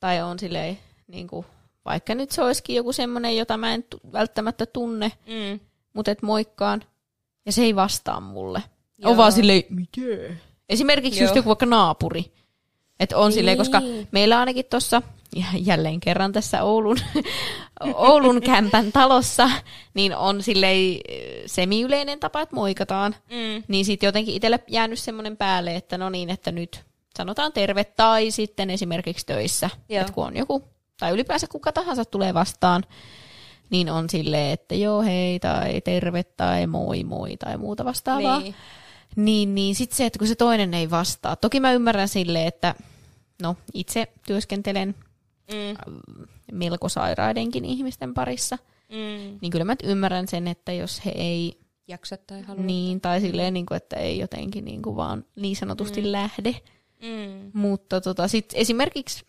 Tai on silleen, niin kuin, vaikka nyt se olisikin joku semmoinen, jota mä en tu- välttämättä tunne, Mm. mutta et moikkaan, ja se ei vastaa mulle. Joo. On vaan silleen, mitä? Esimerkiksi just Joo. joku vaikka naapuri. Että on silleen, koska Niin. meillä ainakin tuossa, ja jälleen kerran tässä Oulun, Oulun kämpän talossa, niin on silleen eh, semi-yleinen tapa, että moikataan. Mm. Niin sitten jotenkin itselle jäänyt semmoinen päälle, että no niin, että nyt sanotaan terve tai sitten esimerkiksi töissä. Joo. Että kun on joku, tai ylipäänsä kuka tahansa tulee vastaan, niin on silleen, että joo hei tai terve tai moi moi tai muuta vastaavaa. Niin. Niin, niin sitten se, että kun se toinen ei vastaa. Toki mä ymmärrän silleen, että no itse työskentelen Mm. melko sairaidenkin ihmisten parissa, Mm. niin kyllä mä ymmärrän sen, että jos he ei Jaksa tai halua. niin, tai silleen, niin kuin, että ei jotenkin niin kuin vaan niin sanotusti mm. lähde. Mm. Mutta tota, sit esimerkiksi,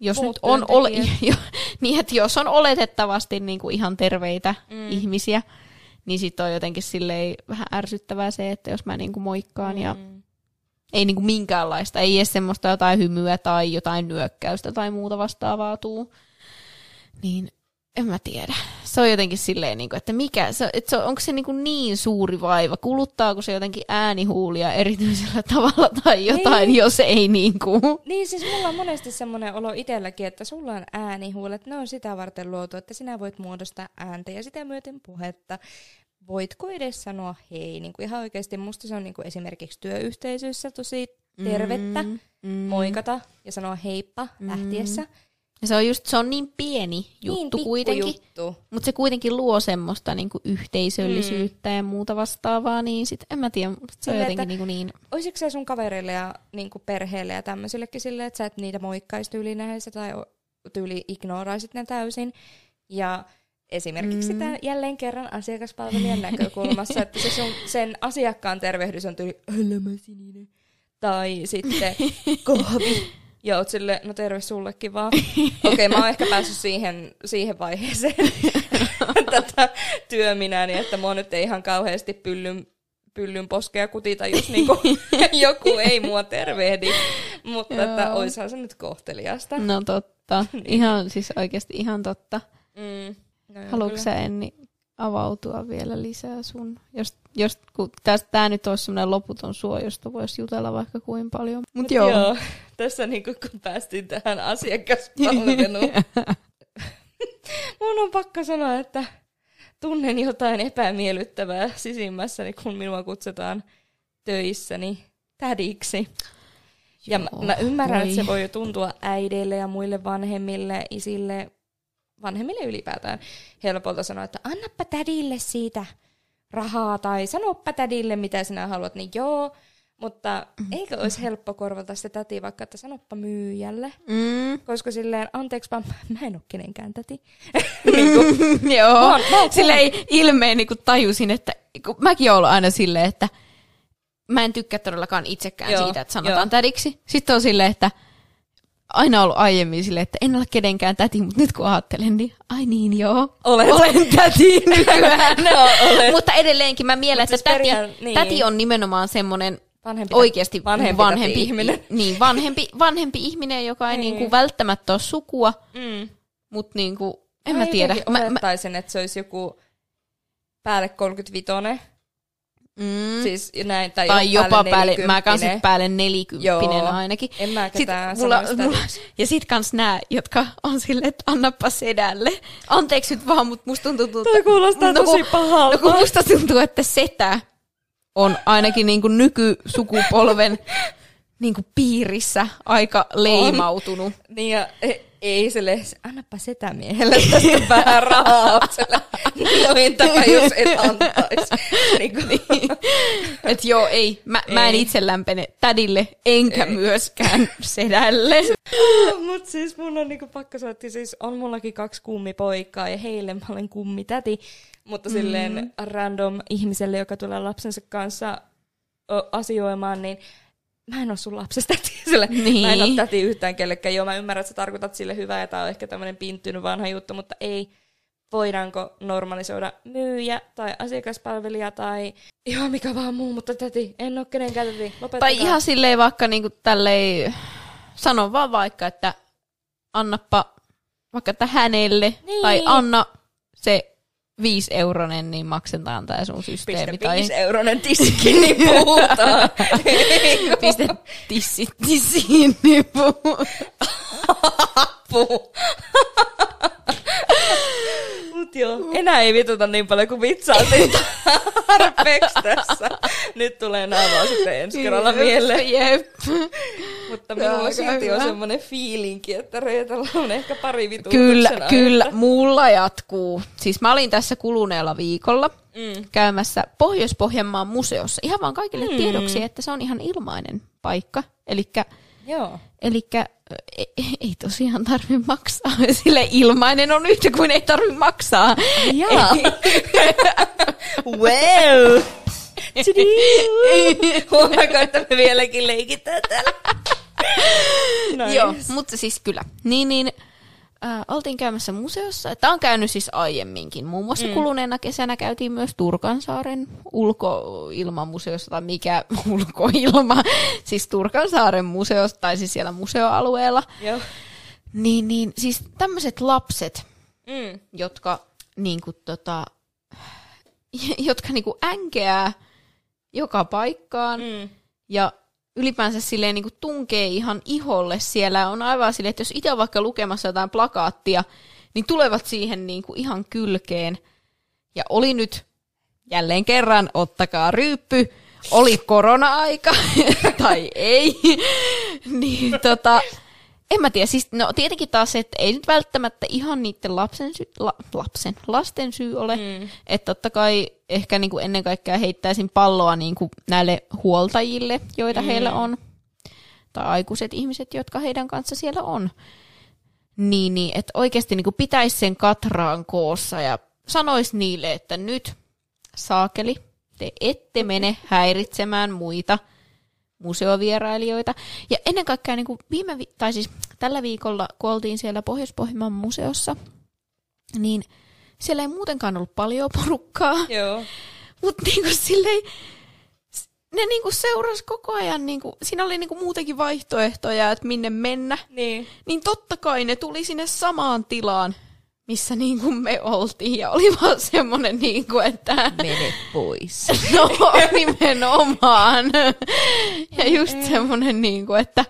jos nyt on, ole, niin että jos on oletettavasti niin kuin ihan terveitä Mm. ihmisiä, niin sitten on jotenkin silleen vähän ärsyttävää se, että jos mä niin kuin moikkaan ja Mm. ei niin kuin minkäänlaista, ei edes semmoista jotain hymyä tai jotain nyökkäystä tai muuta vastaavaa tuu, niin en mä tiedä. Se on jotenkin silleen, niin kuin, että mikä, se, että se, on- onko se niin, kuin niin suuri vaiva, kuluttaako se jotenkin äänihuulia erityisellä tavalla tai jotain, Niin. jos ei niin kuin. Niin siis mulla on monesti semmoinen olo itselläkin, että sulla on äänihuulet, ne on sitä varten luotu, että sinä voit muodostaa ääntä ja sitä myöten puhetta. Voitko edes sanoa hei, niin kuin ihan oikeasti musta se on niin kuin esimerkiksi työyhteisöissä tosi tervettä Mm, mm. moikata ja sanoa heippa lähtiessä. Ja se on just, se on niin pieni juttu niin kuitenkin, Juttu. mutta se kuitenkin luo semmoista niin kuin yhteisöllisyyttä mm. ja muuta vastaavaa, niin sit en mä tiedä, se on Silleen, jotenkin että- niin, niin Olisiko se sun kavereille ja niin kuin perheelle ja tämmöisillekin silleen, että sä et niitä moikkaisi tyyli näissä tai tyyli ignoraisit ne täysin. Ja esimerkiksi mm. sitä jälleen kerran asiakaspalvelijan näkökulmassa, että se sun, sen asiakkaan tervehdys on tyyli elämä sininen. Tai sitten kohvi. Ja oot silleen, no terve sullekin vaan. Okei, okay, mä oon ehkä päässyt siihen, siihen vaiheeseen tätä työminääni, että mua nyt ei ihan kauheasti pyllyn, pyllyn poskea kutita, jos niinku joku ei mua tervehdi. Mutta että oishan se nyt kohteliasta. No totta. Ihan, siis oikeasti ihan totta. Mm. No Haluatko kyllä. sä Enni avautua vielä lisää sun? Jos, jos kun tää nyt olisi semmoinen loputon suo, josta voisi jutella vaikka kuin paljon. Mut, Mut joo. joo. Tässä niinku, kun päästiin tähän asiakaspalveluun. Mun on pakko sanoa, että tunnen jotain epämiellyttävää sisimmässäni, kun minua kutsutaan töissäni tädiksi. Ja mä, Joo, mä ymmärrän, voi. että se voi jo tuntua äideille ja muille vanhemmille, isille, vanhemmille ylipäätään helpolta sanoa, että annappa tädille siitä rahaa tai sanoppa tädille, mitä sinä haluat, niin joo. Mutta eikö olisi helppo korvata se täti vaikka, että sanoppa myyjälle? Mm. Koska silleen, anteeksi vaan, mä en ole kenenkään täti. niin kuin, Joo, Mä oon- mä oon silleen ilmeen niin tajusin, että kun mäkin olen aina silleen, että mä en tykkää todellakaan itsekään Joo, siitä, että sanotaan joo. tädiksi. Sitten on silleen, että aina ollut aiemmin silleen, että en ole kenenkään täti, mutta nyt kun ajattelen, niin ai niin joo, Olet. olen täti nykyään. no, olet. mutta edelleenkin mä mielen, että siis täti, periaan- niin. täti on nimenomaan semmoinen Vanhempi, oikeasti vanhempi, vanhempi ihminen. Niin, vanhempi, vanhempi ihminen, joka ei Niin. niinku välttämättä ole sukua, Mm. mutta niinku, en mä, tiedä. jotenkin Mä, mä, että se olisi joku päälle 35, mm. siis näin, tai, tai jopa päälle, mä kans 40. nyt päälle nelikymppinen Joo. ainakin. En mä Sit ketään mulla, sanoisi mulla, tädiksi. ja sit kans nää, jotka on silleen, että annappa sedälle. Anteeksi nyt vaan, mutta musta tuntuu... Toi kuulostaa no, tosi pahalta. No kun musta tuntuu, että setä on ainakin niinku nykysukupolven niinku piirissä aika leimautunut. Niin ja Ei sille, annapa sitä miehelle tästä vähän rahaa. No entäpä jos et antaisi. Niin kuin, Niin. Et joo, ei. Mä, mä en Ei. itse lämpene tädille, enkä Ei. myöskään sedälle. Mut siis mun on niinku pakko sanoa, että siis on mullakin kaksi kummipoikaa ja heille mä olen kummitäti. Mutta silleen Mm. random ihmiselle, joka tulee lapsensa kanssa asioimaan, niin mä en ole sun lapsesta. Sille, Mä en ole Niin. täti yhtään kellekään. Joo, mä ymmärrän, että sä tarkoitat sille hyvää ja tää on ehkä tämmönen pinttynyt vanha juttu, mutta ei. Voidaanko normalisoida myyjä tai asiakaspalvelija tai ihan mikä vaan muu, mutta täti, en ole kenenkään täti. Lopettakaa. Tai ihan silleen vaikka niinku tälleen, sano vaan vaikka, että annappa vaikka että hänelle, Niin. tai anna se viisi euronen, niin maksetaan tää sun systeemi. Pistä tai viisi euronen tiski, niin puhutaan. piste tissit tissiin, niin puhu. Joo, enää ei vituta niin paljon kuin vitsaatiin tarpeeksi tässä. Nyt tulee nämä vaan sitten ensi kerralla mieleen. Jep. Mutta minulla silti on semmoinen fiilinki, että Reetalla on ehkä pari vitu Kyllä, kyllä, mulla jatkuu. Siis mä olin tässä kuluneella viikolla Mm. käymässä Pohjois-Pohjanmaan museossa. Ihan vaan kaikille Mm. tiedoksi, että se on ihan ilmainen paikka. Elikkä, Joo. elikkä ei, ei tosiaan tarvi maksaa. Sille ilmainen on yhtä kuin ei tarvi maksaa. Jaa. well. Huomaako, että me vieläkin leikitään täällä? Nice. Joo, mutta siis kyllä. Niin, niin äh, oltiin käymässä museossa. Tämä on käynyt siis aiemminkin. Muun muassa mm. kuluneena kesänä käytiin myös Turkansaaren ulkoilmamuseossa, tai mikä ulkoilma, siis Turkansaaren museossa, tai siis siellä museoalueella. Joo. Niin, niin siis tämmöiset lapset, Mm. jotka niinku tota, jotka niinku änkeää joka paikkaan Mm. ja ylipäänsä silleen niinku tunkee ihan iholle. Siellä on aivan silleen, että jos itse on vaikka lukemassa jotain plakaattia, niin tulevat siihen niinku ihan kylkeen. Ja oli nyt jälleen kerran, ottakaa ryyppy, oli korona-aika tai ei, niin tota, en mä tiedä, siis no tietenkin taas se, että ei nyt välttämättä ihan niiden lapsen sy- la, lapsen, lasten syy ole, mm. että totta kai ehkä niinku ennen kaikkea heittäisin palloa niinku näille huoltajille, joita mm. heillä on, tai aikuiset ihmiset, jotka heidän kanssa siellä on. Niin, niin että oikeasti niinku pitäisi sen katraan koossa ja sanoisi niille, että nyt saakeli, te ette mene häiritsemään muita museovierailijoita. Ja ennen kaikkea niin kuin viime, vi- tai siis tällä viikolla, kun oltiin siellä Pohjois-Pohjanmaan museossa, niin siellä ei muutenkaan ollut paljon porukkaa, Joo. mutta niin kuin silleen, ne niin kuin seurasi koko ajan, niin kuin, siinä oli niin kuin muutenkin vaihtoehtoja, että minne mennä, Niin. niin totta kai ne tuli sinne samaan tilaan, missä niin kuin me oltiin, ja oli vaan semmoinen, niin kuin, että Mene pois. No nimenomaan. Ja just semmoinen, niin kuin, että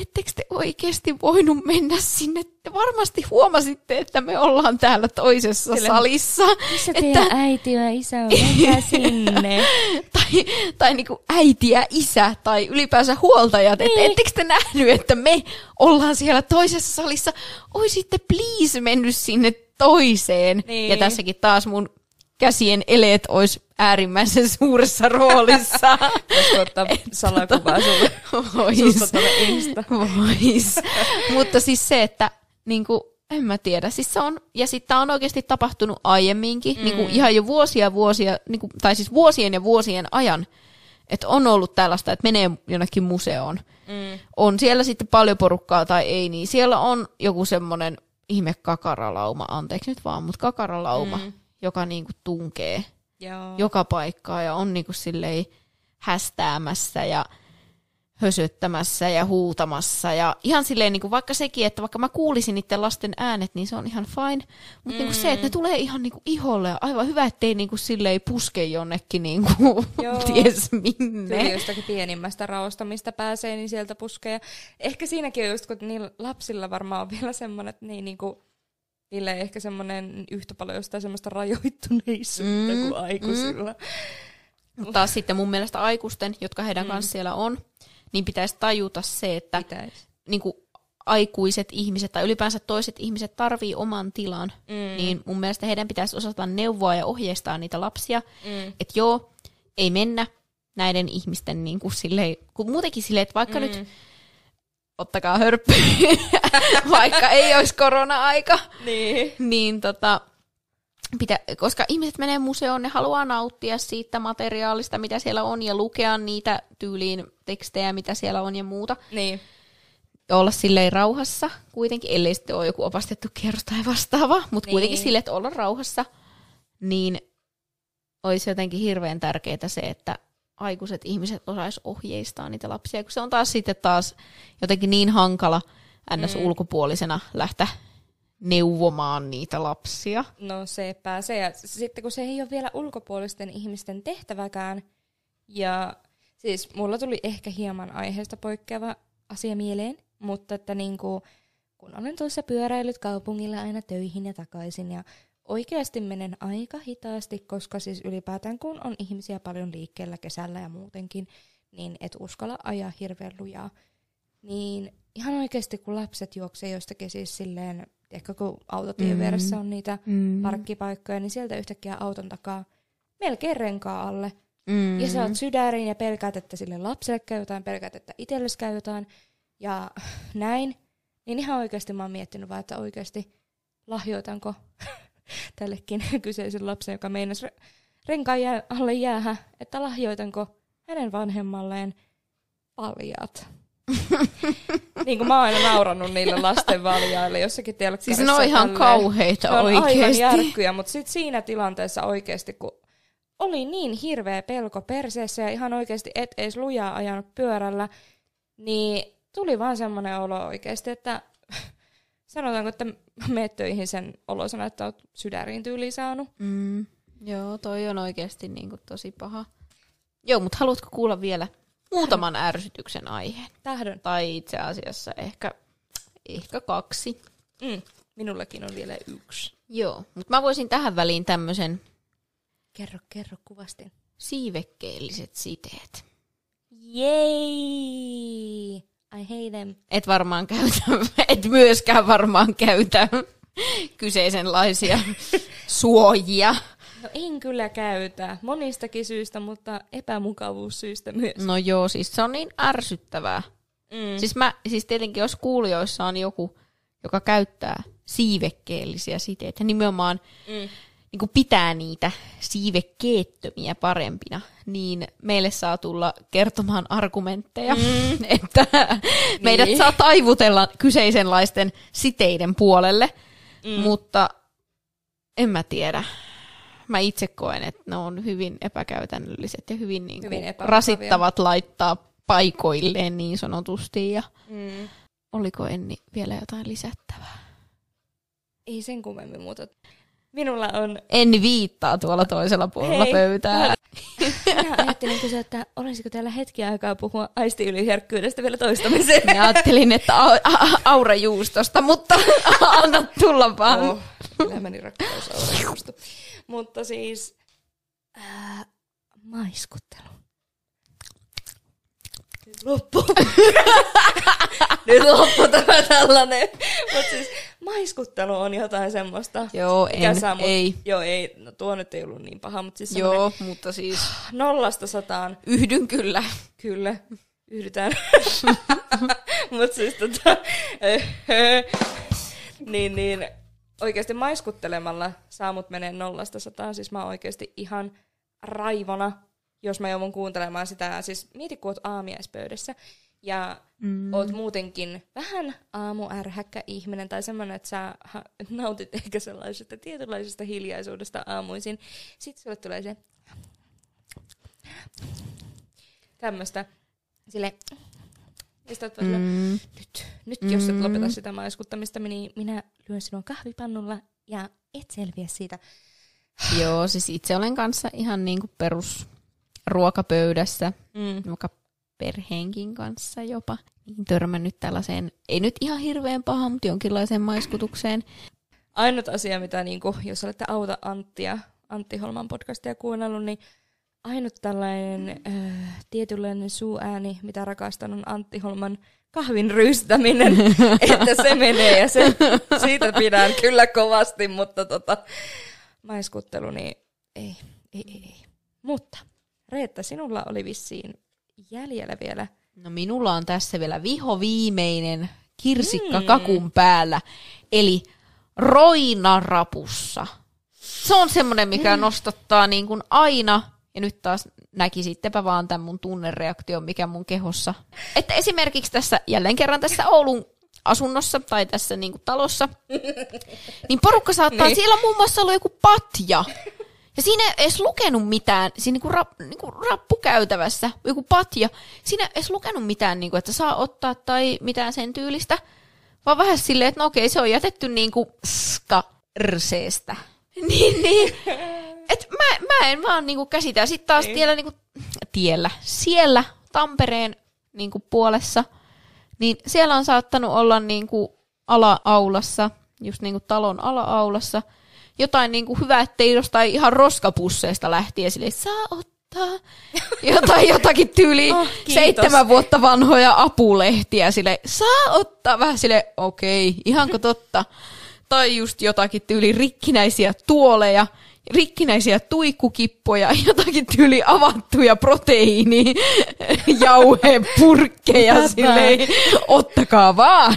ettekö te oikeasti voinut mennä sinne? Te varmasti huomasitte, että me ollaan täällä toisessa Kyllä. salissa. Missä että, äiti ja isä on? Menkää sinne. tai tai niin kuin äiti ja isä tai ylipäänsä huoltajat. Niin. ettekö te nähnyt, että me ollaan siellä toisessa salissa? Oisitte please mennyt sinne toiseen. Niin. Ja tässäkin taas mun käsien eleet olisi äärimmäisen suuressa roolissa. Voisiko ottaa salakuvaa sulle? Vois. Insta. Vois. Mutta siis se, että niinku, en mä tiedä. Siis se on, ja sitten tämä on oikeasti tapahtunut aiemminkin, mm. niinku ihan jo vuosia vuosia, niinku, tai siis vuosien ja vuosien ajan, että on ollut tällaista, että menee jonnekin museoon. Mm. On siellä sitten paljon porukkaa tai ei, niin siellä on joku semmoinen ihme kakaralauma, anteeksi nyt vaan, mutta kakaralauma, mm. Joka niinku tunkee Joo. joka paikkaa ja on niinku silleen hästäämässä ja hösöttämässä ja huutamassa. Ja ihan silleen, niinku, vaikka sekin, että vaikka mä kuulisin niiden lasten äänet, niin se on ihan fine. Mutta mm. niinku se, että ne tulee ihan niinku iholle ja aivan hyvä, ettei niinku silleen puske jonnekin niinku, Joo. ties minne. jostakin pienimmästä raosta, mistä pääsee, niin sieltä puskee. Ehkä siinäkin on just, kun niillä lapsilla varmaan on vielä semmoinen, että niin niinku, niillä ei ehkä semmoinen yhtä paljon jostain semmoista rajoittuneisuutta Mm, kuin aikuisilla. Mutta taas sitten mun mielestä aikuisten, jotka heidän mm. kanssa siellä on, niin pitäisi tajuta se, että Pitäisi. niin kuin aikuiset ihmiset tai ylipäänsä toiset ihmiset tarvii oman tilan, Mm. niin mun mielestä heidän pitäisi osata neuvoa ja ohjeistaa niitä lapsia, Mm. että joo, ei mennä näiden ihmisten niin kuin silleen, kun muutenkin silleen, että vaikka mm. nyt ottakaa hörppy, vaikka ei olisi korona-aika, Niin. niin tota, pitä, koska ihmiset menee museoon, ne haluaa nauttia siitä materiaalista, mitä siellä on, ja lukea niitä tyyliin tekstejä, mitä siellä on ja muuta. Niin. Olla silleen rauhassa kuitenkin, ellei sitten ole joku opastettu kierros tai vastaava, mutta Niin. niin. kuitenkin silleen, että olla rauhassa, niin olisi jotenkin hirveän tärkeää se, että aikuiset ihmiset osais ohjeistaa niitä lapsia, kun se on taas sitten taas jotenkin niin hankala ns. Mm. ulkopuolisena lähteä neuvomaan niitä lapsia. No se pääsee. Ja sitten kun se ei ole vielä ulkopuolisten ihmisten tehtäväkään. Ja siis mulla tuli ehkä hieman aiheesta poikkeava asia mieleen, mutta että niinku, kun olen tuossa pyöräillyt kaupungilla aina töihin ja takaisin ja oikeasti menen aika hitaasti, koska siis ylipäätään kun on ihmisiä paljon liikkeellä kesällä ja muutenkin, niin et uskalla ajaa hirveän lujaa. Niin ihan oikeasti kun lapset juoksee jostakin siis silleen, ehkä kun autotien Mm. vieressä on niitä Mm. parkkipaikkoja, niin sieltä yhtäkkiä auton takaa melkein renkaa alle. Mm. Ja sä oot sydärin ja pelkäät, että sille lapselle käy jotain, pelkäät, että itsellesi käy jotain. Ja näin. Niin ihan oikeasti mä oon miettinyt vaan, että oikeasti lahjoitanko tällekin kyseisen lapsen, joka meinasi re- renkaan jää, alle jäähä, että lahjoitanko hänen vanhemmalleen paljat. niin kuin mä oon aina naurannut niille lasten valjaille jossakin telkkarissa. Siis ne on ihan tälleen. kauheita Ne on aivan oikeesti. järkkyjä, mutta sitten siinä tilanteessa oikeasti, kun oli niin hirveä pelko perseessä ja ihan oikeasti et edes lujaa ajanut pyörällä, niin tuli vaan semmoinen olo oikeasti, että sanotaanko, että meet töihin sen olosana, että oot sydäriin tyyliin saanut. Mm. Joo, toi on oikeasti niinku tosi paha. Joo, mutta haluatko kuulla vielä muutaman ärsytyksen aiheen? Tahdon. Tai itse asiassa ehkä, ehkä kaksi. Mm. Minullakin on vielä yksi. Joo, mutta mä voisin tähän väliin tämmöisen Kerro, kerro kuvasti. siivekkeelliset siteet. Yay! I hate them. Et varmaan käytä, et myöskään varmaan käytä kyseisenlaisia suojia. No en kyllä käytä. Monistakin syistä, mutta epämukavuussyistä myös. No joo, siis se on niin ärsyttävää. Mm. Siis, mä, siis tietenkin jos kuulijoissa on joku, joka käyttää siivekkeellisiä siteitä, nimenomaan Mm. Niin kuin pitää niitä siivekkeettömiä parempina, niin meille saa tulla kertomaan argumentteja, mm. että meidät Niin. saa taivutella kyseisenlaisten siteiden puolelle, Mm. mutta en mä tiedä. Mä itse koen, että ne on hyvin epäkäytännölliset ja hyvin, niin Hyvin kuin epämukavia. rasittavat laittaa paikoilleen niin sanotusti. Ja Mm. oliko Enni vielä jotain lisättävää? Ei sen kummemmin muuta. Minulla on... Enni viittaa tuolla toisella puolella Hei. pöytää. Minä ajattelin kysyä, että olisiko teillä hetki aikaa puhua aistiyliherkkyydestä vielä toistamiseen. Minä ajattelin, että au- a- aurajuustosta, mutta anna tulla vaan. Oh, elämäni rakkaus aurajuusto. Mutta siis... Ää, maiskuttelu. Loppu. Nyt loppu tämä tällainen. Mutta siis maiskuttelu on jotain semmoista. Joo, en, saa mut- ei. Joo, ei. No tuo nyt ei ollut niin paha, mutta siis Joo, mutta siis nollasta sataan. yhdyn kyllä. Kyllä, yhdytään. Mutta siis tota, niin, niin oikeasti maiskuttelemalla saa mut menee nollasta sataan. Siis mä oon oikeasti ihan raivona, jos mä joudun kuuntelemaan sitä. Siis mieti, kun oot aamiaispöydässä ja mm. oot muutenkin vähän aamuärhäkkä ihminen tai semmoinen, että sä nautit ehkä sellaisesta tietynlaisesta hiljaisuudesta aamuisin. Sitten sulle tulee se tämmöistä sille ja sitten Mm. nyt, nyt jos et Mm. lopeta sitä maiskuttamista, niin minä lyön sinua kahvipannulla ja et selviä siitä. Joo, siis itse olen kanssa ihan niin kuin perus ruokapöydässä, Mm. vaikka perheenkin kanssa jopa, niin törmännyt tällaiseen, ei nyt ihan hirveän paha, mutta jonkinlaiseen maiskutukseen. Ainut asia, mitä niinku, jos olette Auta Anttia, Antti Holman podcastia kuunnellut, niin ainut tällainen äh, tietynlainen suuääni, mitä rakastan, on Antti Holman kahvin ryystäminen, että se menee ja se, siitä pidän kyllä kovasti, mutta tota, maiskuttelu, niin ei, ei, ei, ei. Mutta Reetta, sinulla oli vissiin jäljellä vielä. No minulla on tässä vielä viho viimeinen kirsikka mm. kakun päällä, eli roinarapussa. Se on semmoinen, mikä mm. nostattaa niin kuin aina, ja nyt taas näkisittepä vaan tämän mun tunnereaktion, mikä mun kehossa. Että esimerkiksi tässä, jälleen kerran tässä Oulun asunnossa tai tässä niin kuin talossa, niin porukka saattaa, niin. siellä on muun muassa ollut joku patja, ja siinä ei edes lukenut mitään, siinä niinku rap, niinku rappukäytävässä, joku patja, siinä ei edes lukenut mitään, niinku, että saa ottaa tai mitään sen tyylistä, vaan vähän silleen, että no okei, se on jätetty niinku ska-rseestä. niin, niin. Et mä, mä en vaan niinku käsitä. Sitten taas niin. tiellä, niinku, tiellä, siellä Tampereen niinku puolessa, niin siellä on saattanut olla niinku ala-aulassa, just niinku talon ala-aulassa, jotain niin kuin hyvä, ettei jostain ihan roskapusseista lähtien sille saa ottaa. Jotain jotakin tyyli oh, seitsemän vuotta vanhoja apulehtiä sille saa ottaa. Vähän sille okei, okay, ihanko totta. Tai just jotakin tyyli rikkinäisiä tuoleja, rikkinäisiä tuikkukippoja, jotakin tyyli avattuja proteiini, jauhepurkkeja silleen, ottakaa vaan.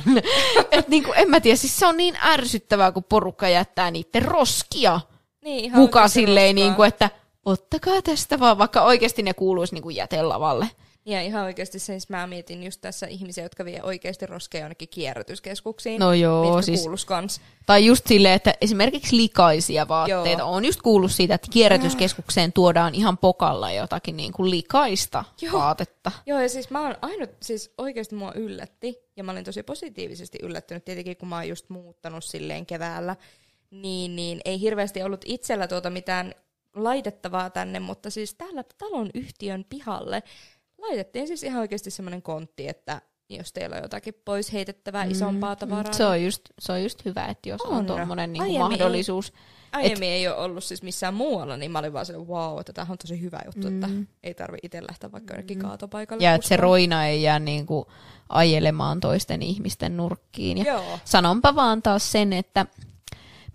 Et niinku, en mä tiedä, siis se on niin ärsyttävää, kun porukka jättää niiden roskia niin, mukaan silleen, niinku, että ottakaa tästä vaan, vaikka oikeasti ne kuuluisi niinku jätelavalle. Ja ihan oikeasti siis mä mietin just tässä ihmisiä, jotka vie oikeasti roskeja jonnekin kierrätyskeskuksiin. No joo, siis... kans. Tai just silleen, että esimerkiksi likaisia vaatteita. Joo. On just kuullut siitä, että kierrätyskeskukseen tuodaan ihan pokalla jotakin niin kuin likaista joo. vaatetta. Joo, ja siis mä oon ainut, siis oikeasti mua yllätti, ja mä olin tosi positiivisesti yllättynyt tietenkin, kun mä oon just muuttanut silleen keväällä, niin, niin ei hirveästi ollut itsellä tuota mitään laitettavaa tänne, mutta siis täällä talon yhtiön pihalle laitettiin siis ihan oikeasti semmoinen kontti, että jos teillä on jotakin pois heitettävää mm, isompaa tavaraa. Se on just, se on just hyvä, että jos on, on tuommoinen niinku mahdollisuus. Ei, aiemmin et, ei ole ollut siis missään muualla, niin mä olin vaan sellainen, wow, että tämä on tosi hyvä juttu, mm. että ei tarvi itse lähteä vaikka jonnekin mm. kaatopaikalle. Ja että se roina ei jää niinku ajelemaan toisten ihmisten nurkkiin. Ja Joo. sanonpa vaan taas sen, että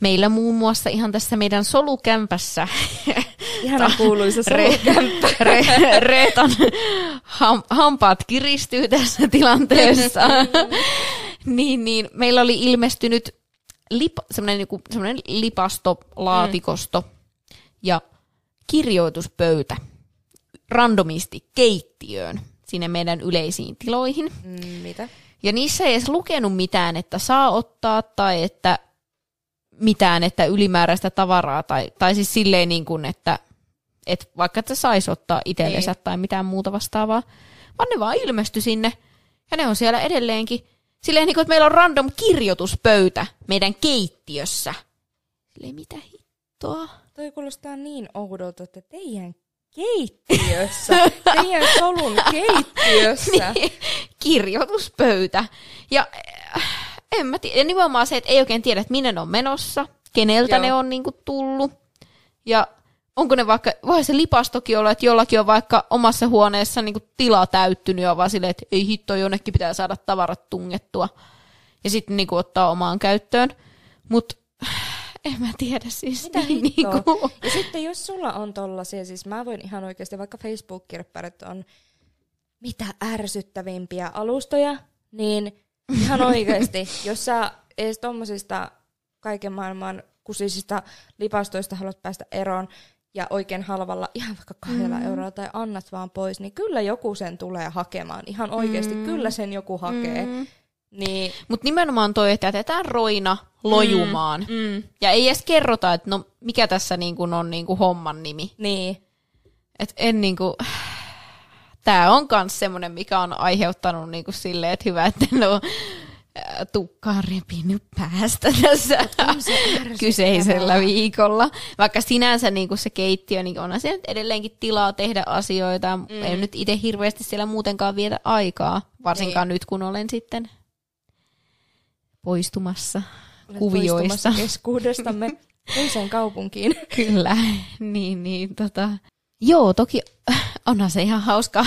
meillä muun muassa ihan tässä meidän solukämpässä. Ihan kuuluisa solukämppä. Re, re, Reetan ham, hampaat kiristyy tässä tilanteessa. niin, niin, meillä oli ilmestynyt lip, semmoinen, niin semmoinen lipasto, laatikosto mm. ja kirjoituspöytä randomisti keittiöön sinne meidän yleisiin tiloihin. Mm, mitä? Ja niissä ei edes lukenut mitään, että saa ottaa tai että mitään, että ylimääräistä tavaraa, tai, tai siis silleen niin kuin, että et vaikka että saisi ottaa itsellensä niin. tai mitään muuta vastaavaa, vaan ne vaan ilmestyi sinne, ja ne on siellä edelleenkin. Silleen niin kuin, että meillä on random kirjoituspöytä meidän keittiössä. Silleen, mitä hittoa? Toi kuulostaa niin oudolta, että teidän keittiössä, teidän solun keittiössä. niin, kirjoituspöytä. Ja en mä tiedä. Nimenomaan se, että ei oikein tiedä, että minne ne on menossa, keneltä Joo. ne on niinku tullut. Ja onko ne vaikka, voi se lipastokin olla, että jollakin on vaikka omassa huoneessa niinku tila täyttynyt ja vaan silleen, että ei hitto, jonnekin pitää saada tavarat tungettua. Ja sitten niinku ottaa omaan käyttöön. Mutta en mä tiedä siis. Mitä niin, niinku. Ja sitten jos sulla on tollasia, siis mä voin ihan oikeasti, vaikka Facebook-kirpparit on mitä ärsyttävimpiä alustoja, niin Ihan oikeasti, jos sä edes tommosista kaiken maailman kusisista lipastoista haluat päästä eroon ja oikein halvalla, ihan vaikka kahdella mm. eurolla tai annat vaan pois, niin kyllä joku sen tulee hakemaan. Ihan oikeasti, mm. kyllä sen joku hakee. Mm. Niin. Mutta nimenomaan toi, että jätetään roina lojumaan. Mm. Mm. Ja ei edes kerrota, että no mikä tässä niinku on niinku homman nimi. Niin. Et en niinku tämä on myös semmoinen, mikä on aiheuttanut niinku silleen, että hyvä, että ne on tukkaa repinyt päästä tässä kyseisellä viikolla. Vaikka sinänsä niin kuin se keittiö, niin on se edelleenkin tilaa tehdä asioita. Mm. Ei nyt itse hirveästi siellä muutenkaan vietä aikaa, varsinkaan niin. nyt kun olen sitten poistumassa Olet kuvioista. Poistumassa keskuudestamme toiseen kaupunkiin. Kyllä, niin, niin tota, Joo, toki onhan se ihan hauska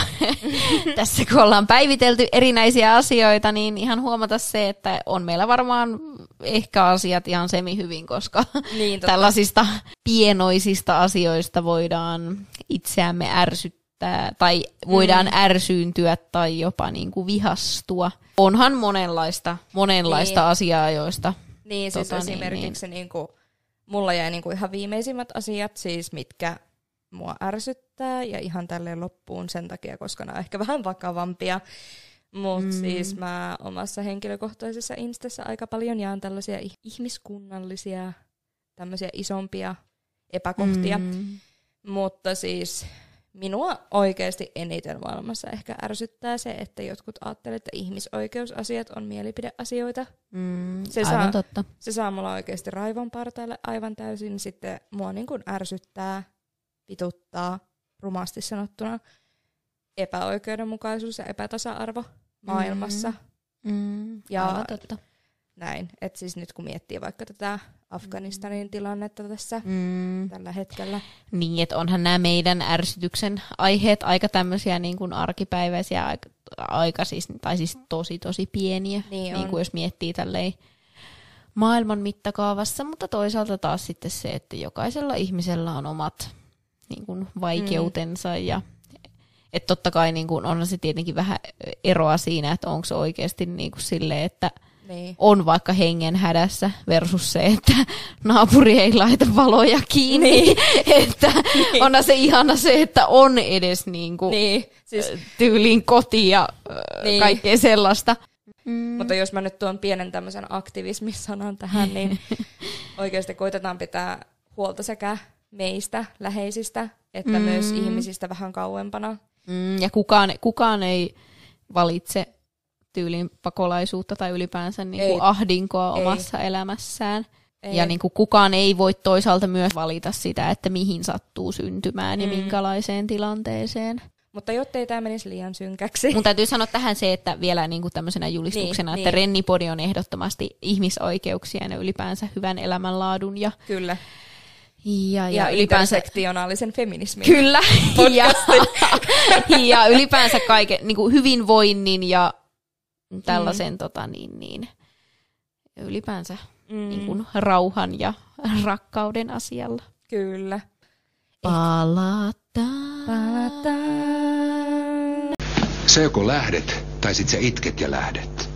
tässä, kun ollaan päivitelty erinäisiä asioita, niin ihan huomata se, että on meillä varmaan ehkä asiat ihan semi hyvin, koska Niin, totta. tällaisista pienoisista asioista voidaan itseämme ärsyttää tai voidaan mm. ärsyyntyä tai jopa niin kuin vihastua. Onhan monenlaista, monenlaista Niin. asiaa, joista Niin, siis Tota, niin, esimerkiksi niin, niin. kuin, mulla jäi niin kuin ihan viimeisimmät asiat, siis mitkä mua ärsyttää ja ihan tälleen loppuun sen takia, koska nämä on ehkä vähän vakavampia. Mutta Mm. siis mä omassa henkilökohtaisessa instassa aika paljon jaan tällaisia ih- ihmiskunnallisia, tämmöisiä isompia epäkohtia. Mm. Mutta siis minua oikeasti eniten maailmassa ehkä ärsyttää se, että jotkut ajattelevat, että ihmisoikeusasiat on mielipideasioita. Mm, Se aivan saa- totta. Se saa mulla oikeasti raivon partaalle aivan täysin. Sitten mua niin kuin ärsyttää, vituttaa, rumasti sanottuna, epäoikeudenmukaisuus ja epätasa-arvo maailmassa. Mm, Ja- aivan totta. Näin. Et siis nyt kun miettii vaikka tätä Afganistanin tilannetta tässä Mm. tällä hetkellä. Niin, että onhan nämä meidän ärsytyksen aiheet aika tämmöisiä niin kuin arkipäiväisiä, aika, aika siis, tai siis tosi tosi pieniä, Niin niin kuin jos miettii tälleen maailman mittakaavassa, mutta toisaalta taas sitten se, että jokaisella ihmisellä on omat niin kuin vaikeutensa Mm. ja että totta kai niin kuin onhan se tietenkin vähän eroa siinä, että onko se oikeasti niin kuin silleen, että Niin. on vaikka hengen hädässä versus se, että naapuri ei laita valoja kiinni. Niin. että niin. onhan se ihana se, että on edes niinku Niin, siis, tyyliin koti ja niin. Niin. kaikkea sellaista. Mm. mutta jos mä nyt tuon pienen tämmöisen aktivismisanan tähän, niin oikeasti koitetaan pitää huolta sekä meistä, läheisistä, että Mm. myös ihmisistä vähän kauempana. Mm, ja kukaan, kukaan ei valitse tyylin pakolaisuutta tai ylipäänsä niinku Ei. ahdinkoa Ei. omassa elämässään. Ei. Ja niin kuin kukaan ei voi toisaalta myös valita sitä, että mihin sattuu syntymään ja Mm. minkälaiseen tilanteeseen. Mutta jottei tämä menisi liian synkäksi. Mun täytyy sanoa tähän se, että vielä niin kuin tämmöisenä julistuksena, Niin, että niin. Rennipodi on ehdottomasti ihmisoikeuksien ja ylipäänsä hyvän elämänlaadun ja, Kyllä. Ja, Ja, ja ylipäänsä... intersektionaalisen feminismin. Kyllä, ja, ja ylipäänsä kaiken niin kuin hyvinvoinnin ja tällaisen mm. tota, niin, niin, ylipäänsä Mm, niin kuin rauhan ja rakkauden asialla. Kyllä. Palataan. Palataan. Sä joko lähdet, tai sit sä itket ja lähdet.